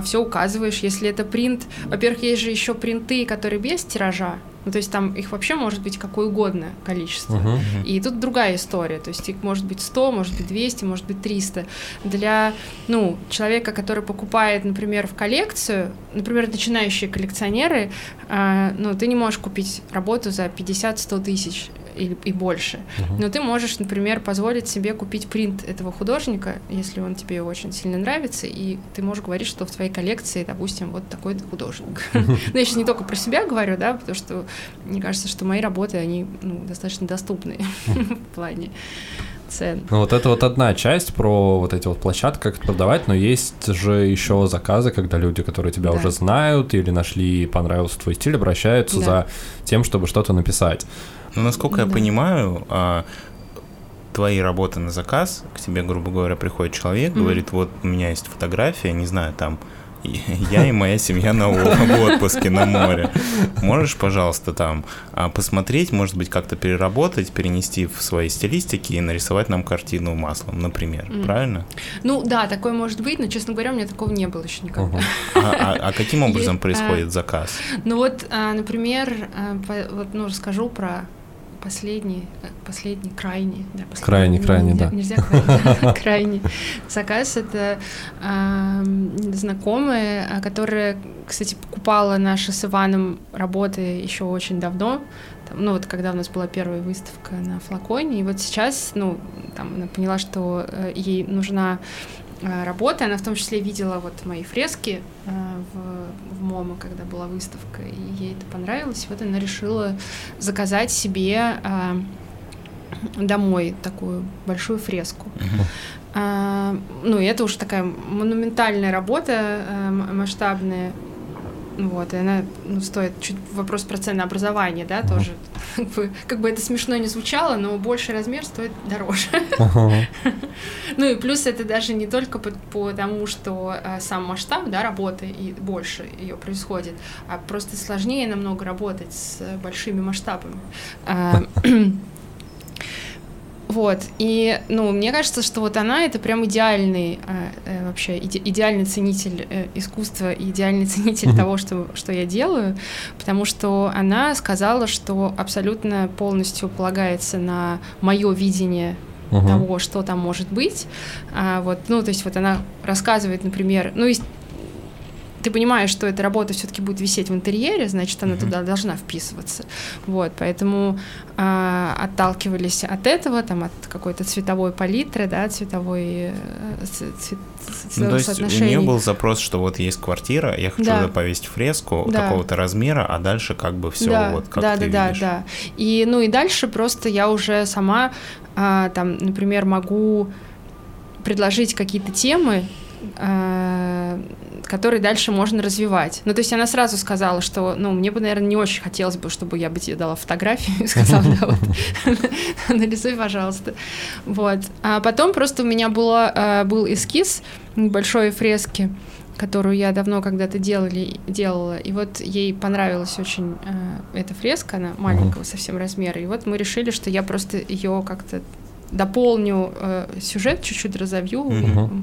все указываешь. Если это принт, во-первых, есть же еще принты, которые без тиража. Ну, то есть там их вообще может быть какое угодно количество. Мгм. И тут другая история, то есть их может быть 100, может быть 200, может быть 300. Для, ну, человека, который покупает, например, в коллекцию, например, начинающие коллекционеры, а, ну, ты не можешь купить работу за 50-100 тысяч или, и больше. Мгм. Но ты можешь, например, позволить себе купить принт этого художника, если он тебе очень сильно нравится, и ты можешь говорить, что в твоей коллекции, допустим, вот такой-то художник. (laughs) Ну, я сейчас не только про себя говорю, да, потому что мне кажется, что мои работы, они ну, достаточно доступны (laughs) в плане цен. Ну, вот это вот одна часть про вот эти вот площадки, как это продавать, но есть же еще заказы, когда люди, которые тебя Да. уже знают или нашли, понравился твой стиль, обращаются Да. за тем, чтобы что-то написать. Ну, насколько я Да. понимаю, а, твои работы на заказ, к тебе, грубо говоря, приходит человек, Мгм. говорит, вот у меня есть фотография, не знаю, там, я и моя семья на отпуске на море. Можешь, пожалуйста, там а, посмотреть, может быть, как-то переработать, перенести в свои стилистики и нарисовать нам картину маслом, например, Мгм. правильно? Ну да, такое может быть, но, честно говоря, у меня такого не было еще никогда. Мгм. А, а- а каким образом а, происходит заказ? Ну вот, а, например, вот, ну, расскажу про последний, э, последний, крайний, да, последний. Крайний, Ну, крайний, нельзя- да. Нельзя (laughs) крайний, заказ. Это ам, знакомая, а, которая, кстати, покупала наши с Иваном работы еще очень давно. Там, ну вот когда у нас была первая выставка на флаконе, и вот сейчас, ну, там она поняла, что э, ей нужна э, работа. Она в том числе видела вот мои фрески э, в, в МОМА, когда была выставка, и ей это понравилось. И вот она решила заказать себе э, домой такую большую фреску. А, ну, и это уже такая монументальная работа, масштабная. Вот, и она ну, стоит чуть вопрос про ценообразование, да, тоже. (laughs) Как бы, как бы это смешно не звучало, но больший размер стоит дороже. (laughs) Ну и плюс это даже не только по, потому, что э, сам масштаб да, работы и больше ее происходит, а просто сложнее намного работать с большими масштабами. (clears throat) (laughs) Вот, и, ну, мне кажется, что вот она это прям идеальный, э, э, вообще, иде, идеальный ценитель э, искусства, идеальный (laughs) ценитель mm-hmm. того, что, что я делаю, потому что она сказала, что абсолютно полностью полагается на мое видение uh-huh. того, что там может быть. А, вот, ну, то есть вот она рассказывает, например, ну, есть ты понимаешь, что эта работа все-таки будет висеть в интерьере, значит, она uh-huh. туда должна вписываться. Вот, поэтому э, отталкивались от этого, там, от какой-то цветовой палитры, да, цветовой э, цвет, ну, то есть у нее был запрос, что вот есть квартира, я хочу да. повесить фреску да. такого-то размера, а дальше как бы все да, вот как да, ты да, видишь. Да, да, И ну и дальше просто я уже сама, а, там, например, могу предложить какие-то темы, который дальше можно развивать. Ну, то есть она сразу сказала, что, ну, мне бы, наверное, не очень хотелось бы, чтобы я бы тебе дала фотографию (laughs) и сказала, да, вот, (laughs) нарисуй, пожалуйста. Вот. А потом просто у меня было, а, был эскиз небольшой фрески, которую я давно когда-то делали, делала, и вот ей понравилась очень э, эта фреска, она маленького совсем размера, и вот мы решили, что я просто ее как-то дополню э, сюжет, чуть-чуть разовью, mm-hmm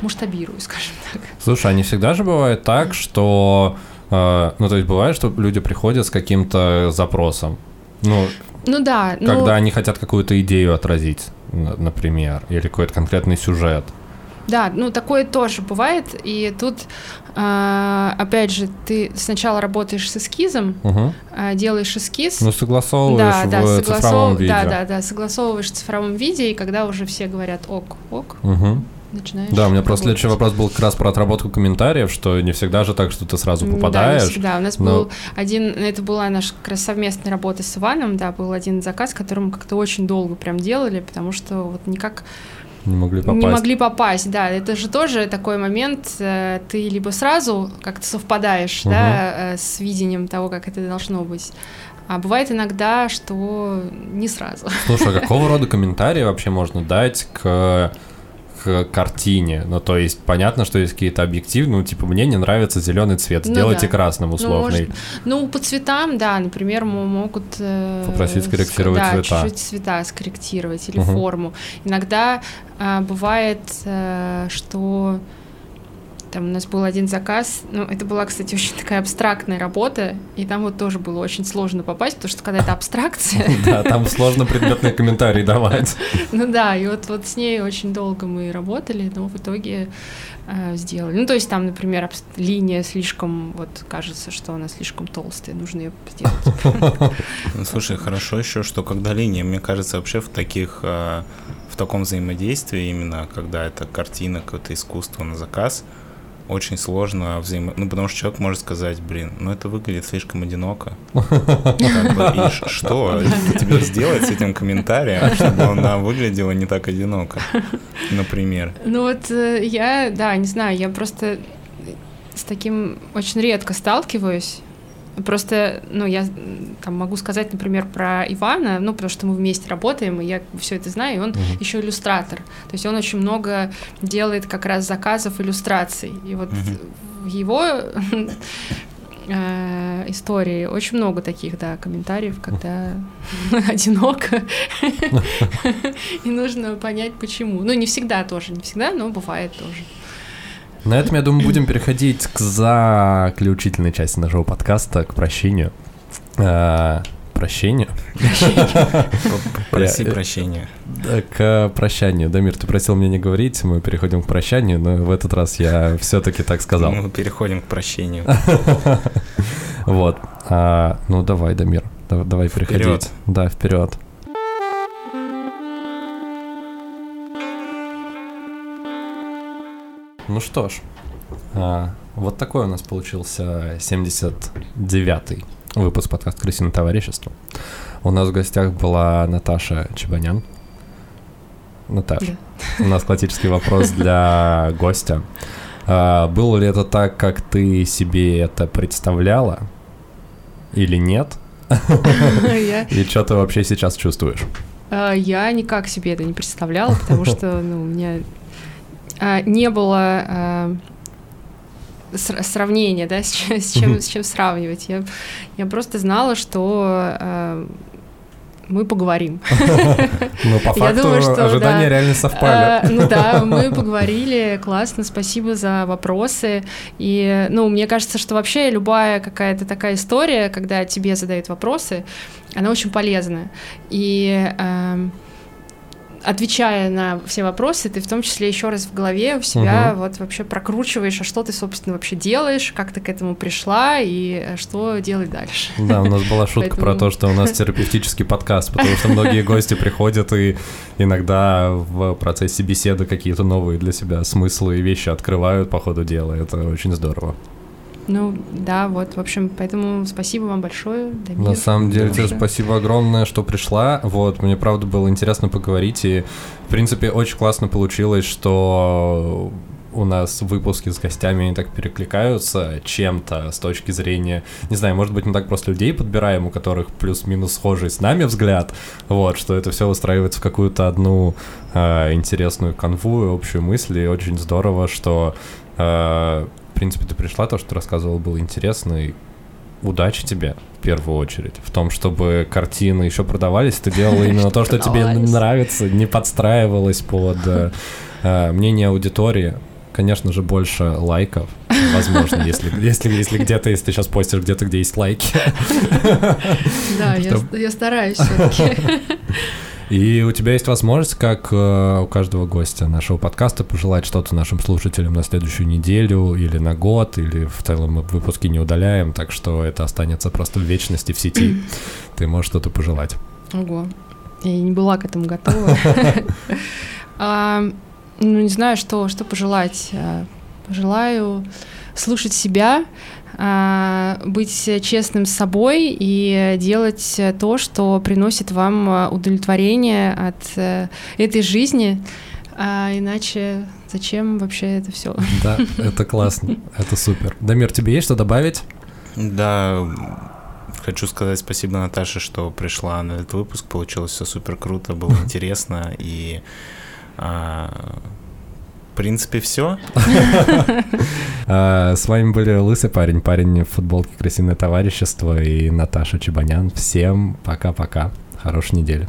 масштабирую, скажем так. Слушай, а не всегда же бывает так, что... Э, ну, то есть бывает, что люди приходят с каким-то запросом. Ну, ну да. Когда ну... они хотят какую-то идею отразить, например, или какой-то конкретный сюжет. Да, ну такое тоже бывает. И тут, э, опять же, ты сначала работаешь с эскизом, угу. делаешь эскиз. Ну, согласовываешь да, в да, согласов... цифровом виде. Да, да, да, согласовываешь в цифровом виде, и когда уже все говорят ок, ок, угу начинаешь. Да, у меня просто следующий вопрос был как раз про отработку комментариев, что не всегда же так, что ты сразу попадаешь. Да, не всегда. У нас но... был один, это была наша как раз совместная работа с Иваном, да, был один заказ, который мы как-то очень долго прям делали, потому что вот никак не могли попасть. Не могли попасть, да. Это же тоже такой момент, э, ты либо сразу как-то совпадаешь, угу. да, э, с видением того, как это должно быть. А бывает иногда, что не сразу. Слушай, а какого рода комментарии вообще можно дать к к картине. Ну, то есть, понятно, что есть какие-то объективы, ну, типа, мне не нравится зеленый цвет, ну сделайте ну, да. красным условный. Ну, может, ну, по цветам, да, например, могут... Э, Попросить скорректировать да, цвета. чуть-чуть цвета скорректировать или угу. форму. Иногда э, бывает, э, что там у нас был один заказ, ну, это была, кстати, очень (laughs) такая абстрактная работа, и там вот тоже было очень сложно попасть, потому что когда это абстракция... (laughs) Да, там сложно предметные комментарии давать. (laughs) Ну да, и вот, вот с ней очень долго мы работали, но в итоге э, сделали. Ну, то есть там, например, линия слишком, вот кажется, что она слишком толстая, нужно ее сделать. Ну, слушай, хорошо еще, что когда линия, мне кажется, вообще в таких, э, в таком взаимодействии именно, когда это картина, какое-то искусство на заказ, очень сложно взаимо... Ну, потому что человек может сказать, блин, ну это выглядит слишком одиноко. (laughs) И что тебе сделать с этим комментарием, чтобы она выглядела не так одиноко, например? Ну вот э, я, да, не знаю, я просто с таким очень редко сталкиваюсь. Просто, ну, я там могу сказать, например, про Ивана, ну, потому что мы вместе работаем, и я все это знаю, и он uh-huh. еще иллюстратор. То есть он очень много делает как раз заказов иллюстраций. И вот uh-huh. в его (laughs) э, истории очень много таких, да, комментариев, когда (laughs) одиноко, (laughs) и нужно понять, почему. Ну, не всегда тоже, не всегда, но бывает тоже. На этом, я думаю, будем переходить к заключительной части нашего подкаста, к прощению. А, прощению? Проси прощения. К прощанию. Дамир, ты просил меня не говорить, мы переходим к прощанию, но в этот раз я все-таки так сказал. Мы переходим к прощению. (laughs) Вот. А, ну давай, Дамир, давай переходить. Да, вперед. Ну что ж, а, вот такой у нас получился 79-й выпуск подкаста «Крысиное товарищество». У нас в гостях была Наташа Чебанян. Наташа, да. у нас классический вопрос для гостя. А, было ли это так, как ты себе это представляла? Или нет? И что ты вообще сейчас чувствуешь? А, я никак себе это не представляла, потому что ну, у меня не было а, сравнения, да, с чем, с чем, с чем сравнивать. Я, я просто знала, что а, мы поговорим. (laughs) Ну, по Я факту думаю, что ожидания да. реально совпали. Ну да, (laughs) мы поговорили, классно, спасибо за вопросы. И, ну, мне кажется, что вообще любая какая-то такая история, когда тебе задают вопросы, она очень полезна. И эм, отвечая на все вопросы, ты в том числе еще раз в голове у себя Мгм. вот вообще прокручиваешь, а что ты, собственно, вообще делаешь, как ты к этому пришла и э, что делать дальше. Да, у нас была шутка про то, что у нас терапевтический подкаст, потому что многие (laughs) гости приходят и иногда в процессе беседы какие-то новые для себя смыслы и вещи открывают по ходу дела. Это очень здорово. Ну да, вот, в общем, поэтому спасибо вам большое. Дамир, На самом деле, тебе спасибо огромное, что пришла. Вот, мне правда было интересно поговорить. И, в принципе, очень классно получилось, что у нас выпуски с гостями они так перекликаются чем-то с точки зрения, не знаю, может быть, мы так просто людей подбираем, у которых плюс-минус схожий с нами взгляд, вот, что это все устраивается в какую-то одну э, интересную канву и общую мысль, и очень здорово, что, э, в принципе, ты пришла, то, что ты рассказывала, было интересно, и удачи тебе в первую очередь в том, чтобы картины еще продавались, ты делала (laughs) именно то, что тебе нравится, не подстраивалась под э, э, мнение аудитории. Конечно же, больше лайков, возможно, (laughs) если, если, если где-то, если ты сейчас постишь где-то, где есть лайки. (laughs) Да, я стараюсь все-таки. И у тебя есть возможность, как э, у каждого гостя нашего подкаста, пожелать что-то нашим слушателям на следующую неделю или на год, или в целом мы выпуски не удаляем, так что это останется просто в вечности в сети. (clears throat) Ты можешь что-то пожелать. Ого, я не была к этому готова. (laughs) А, Ну, не знаю, что, пожелать. А, Пожелаю слушать себя, быть честным с собой и делать то, что приносит вам а, удовлетворение от э, этой жизни. А иначе зачем вообще это все? Да, это классно, это супер. Дамир, тебе есть что добавить? Да, хочу сказать спасибо Наташе, что пришла на этот выпуск. Получилось все супер круто, было (laughs) интересно. И а, в принципе, все. (laughs) А, с вами были Лысый парень, парень в футболке красивое товарищество» и Наташа Чебанян. Всем пока-пока. Хорошей недели.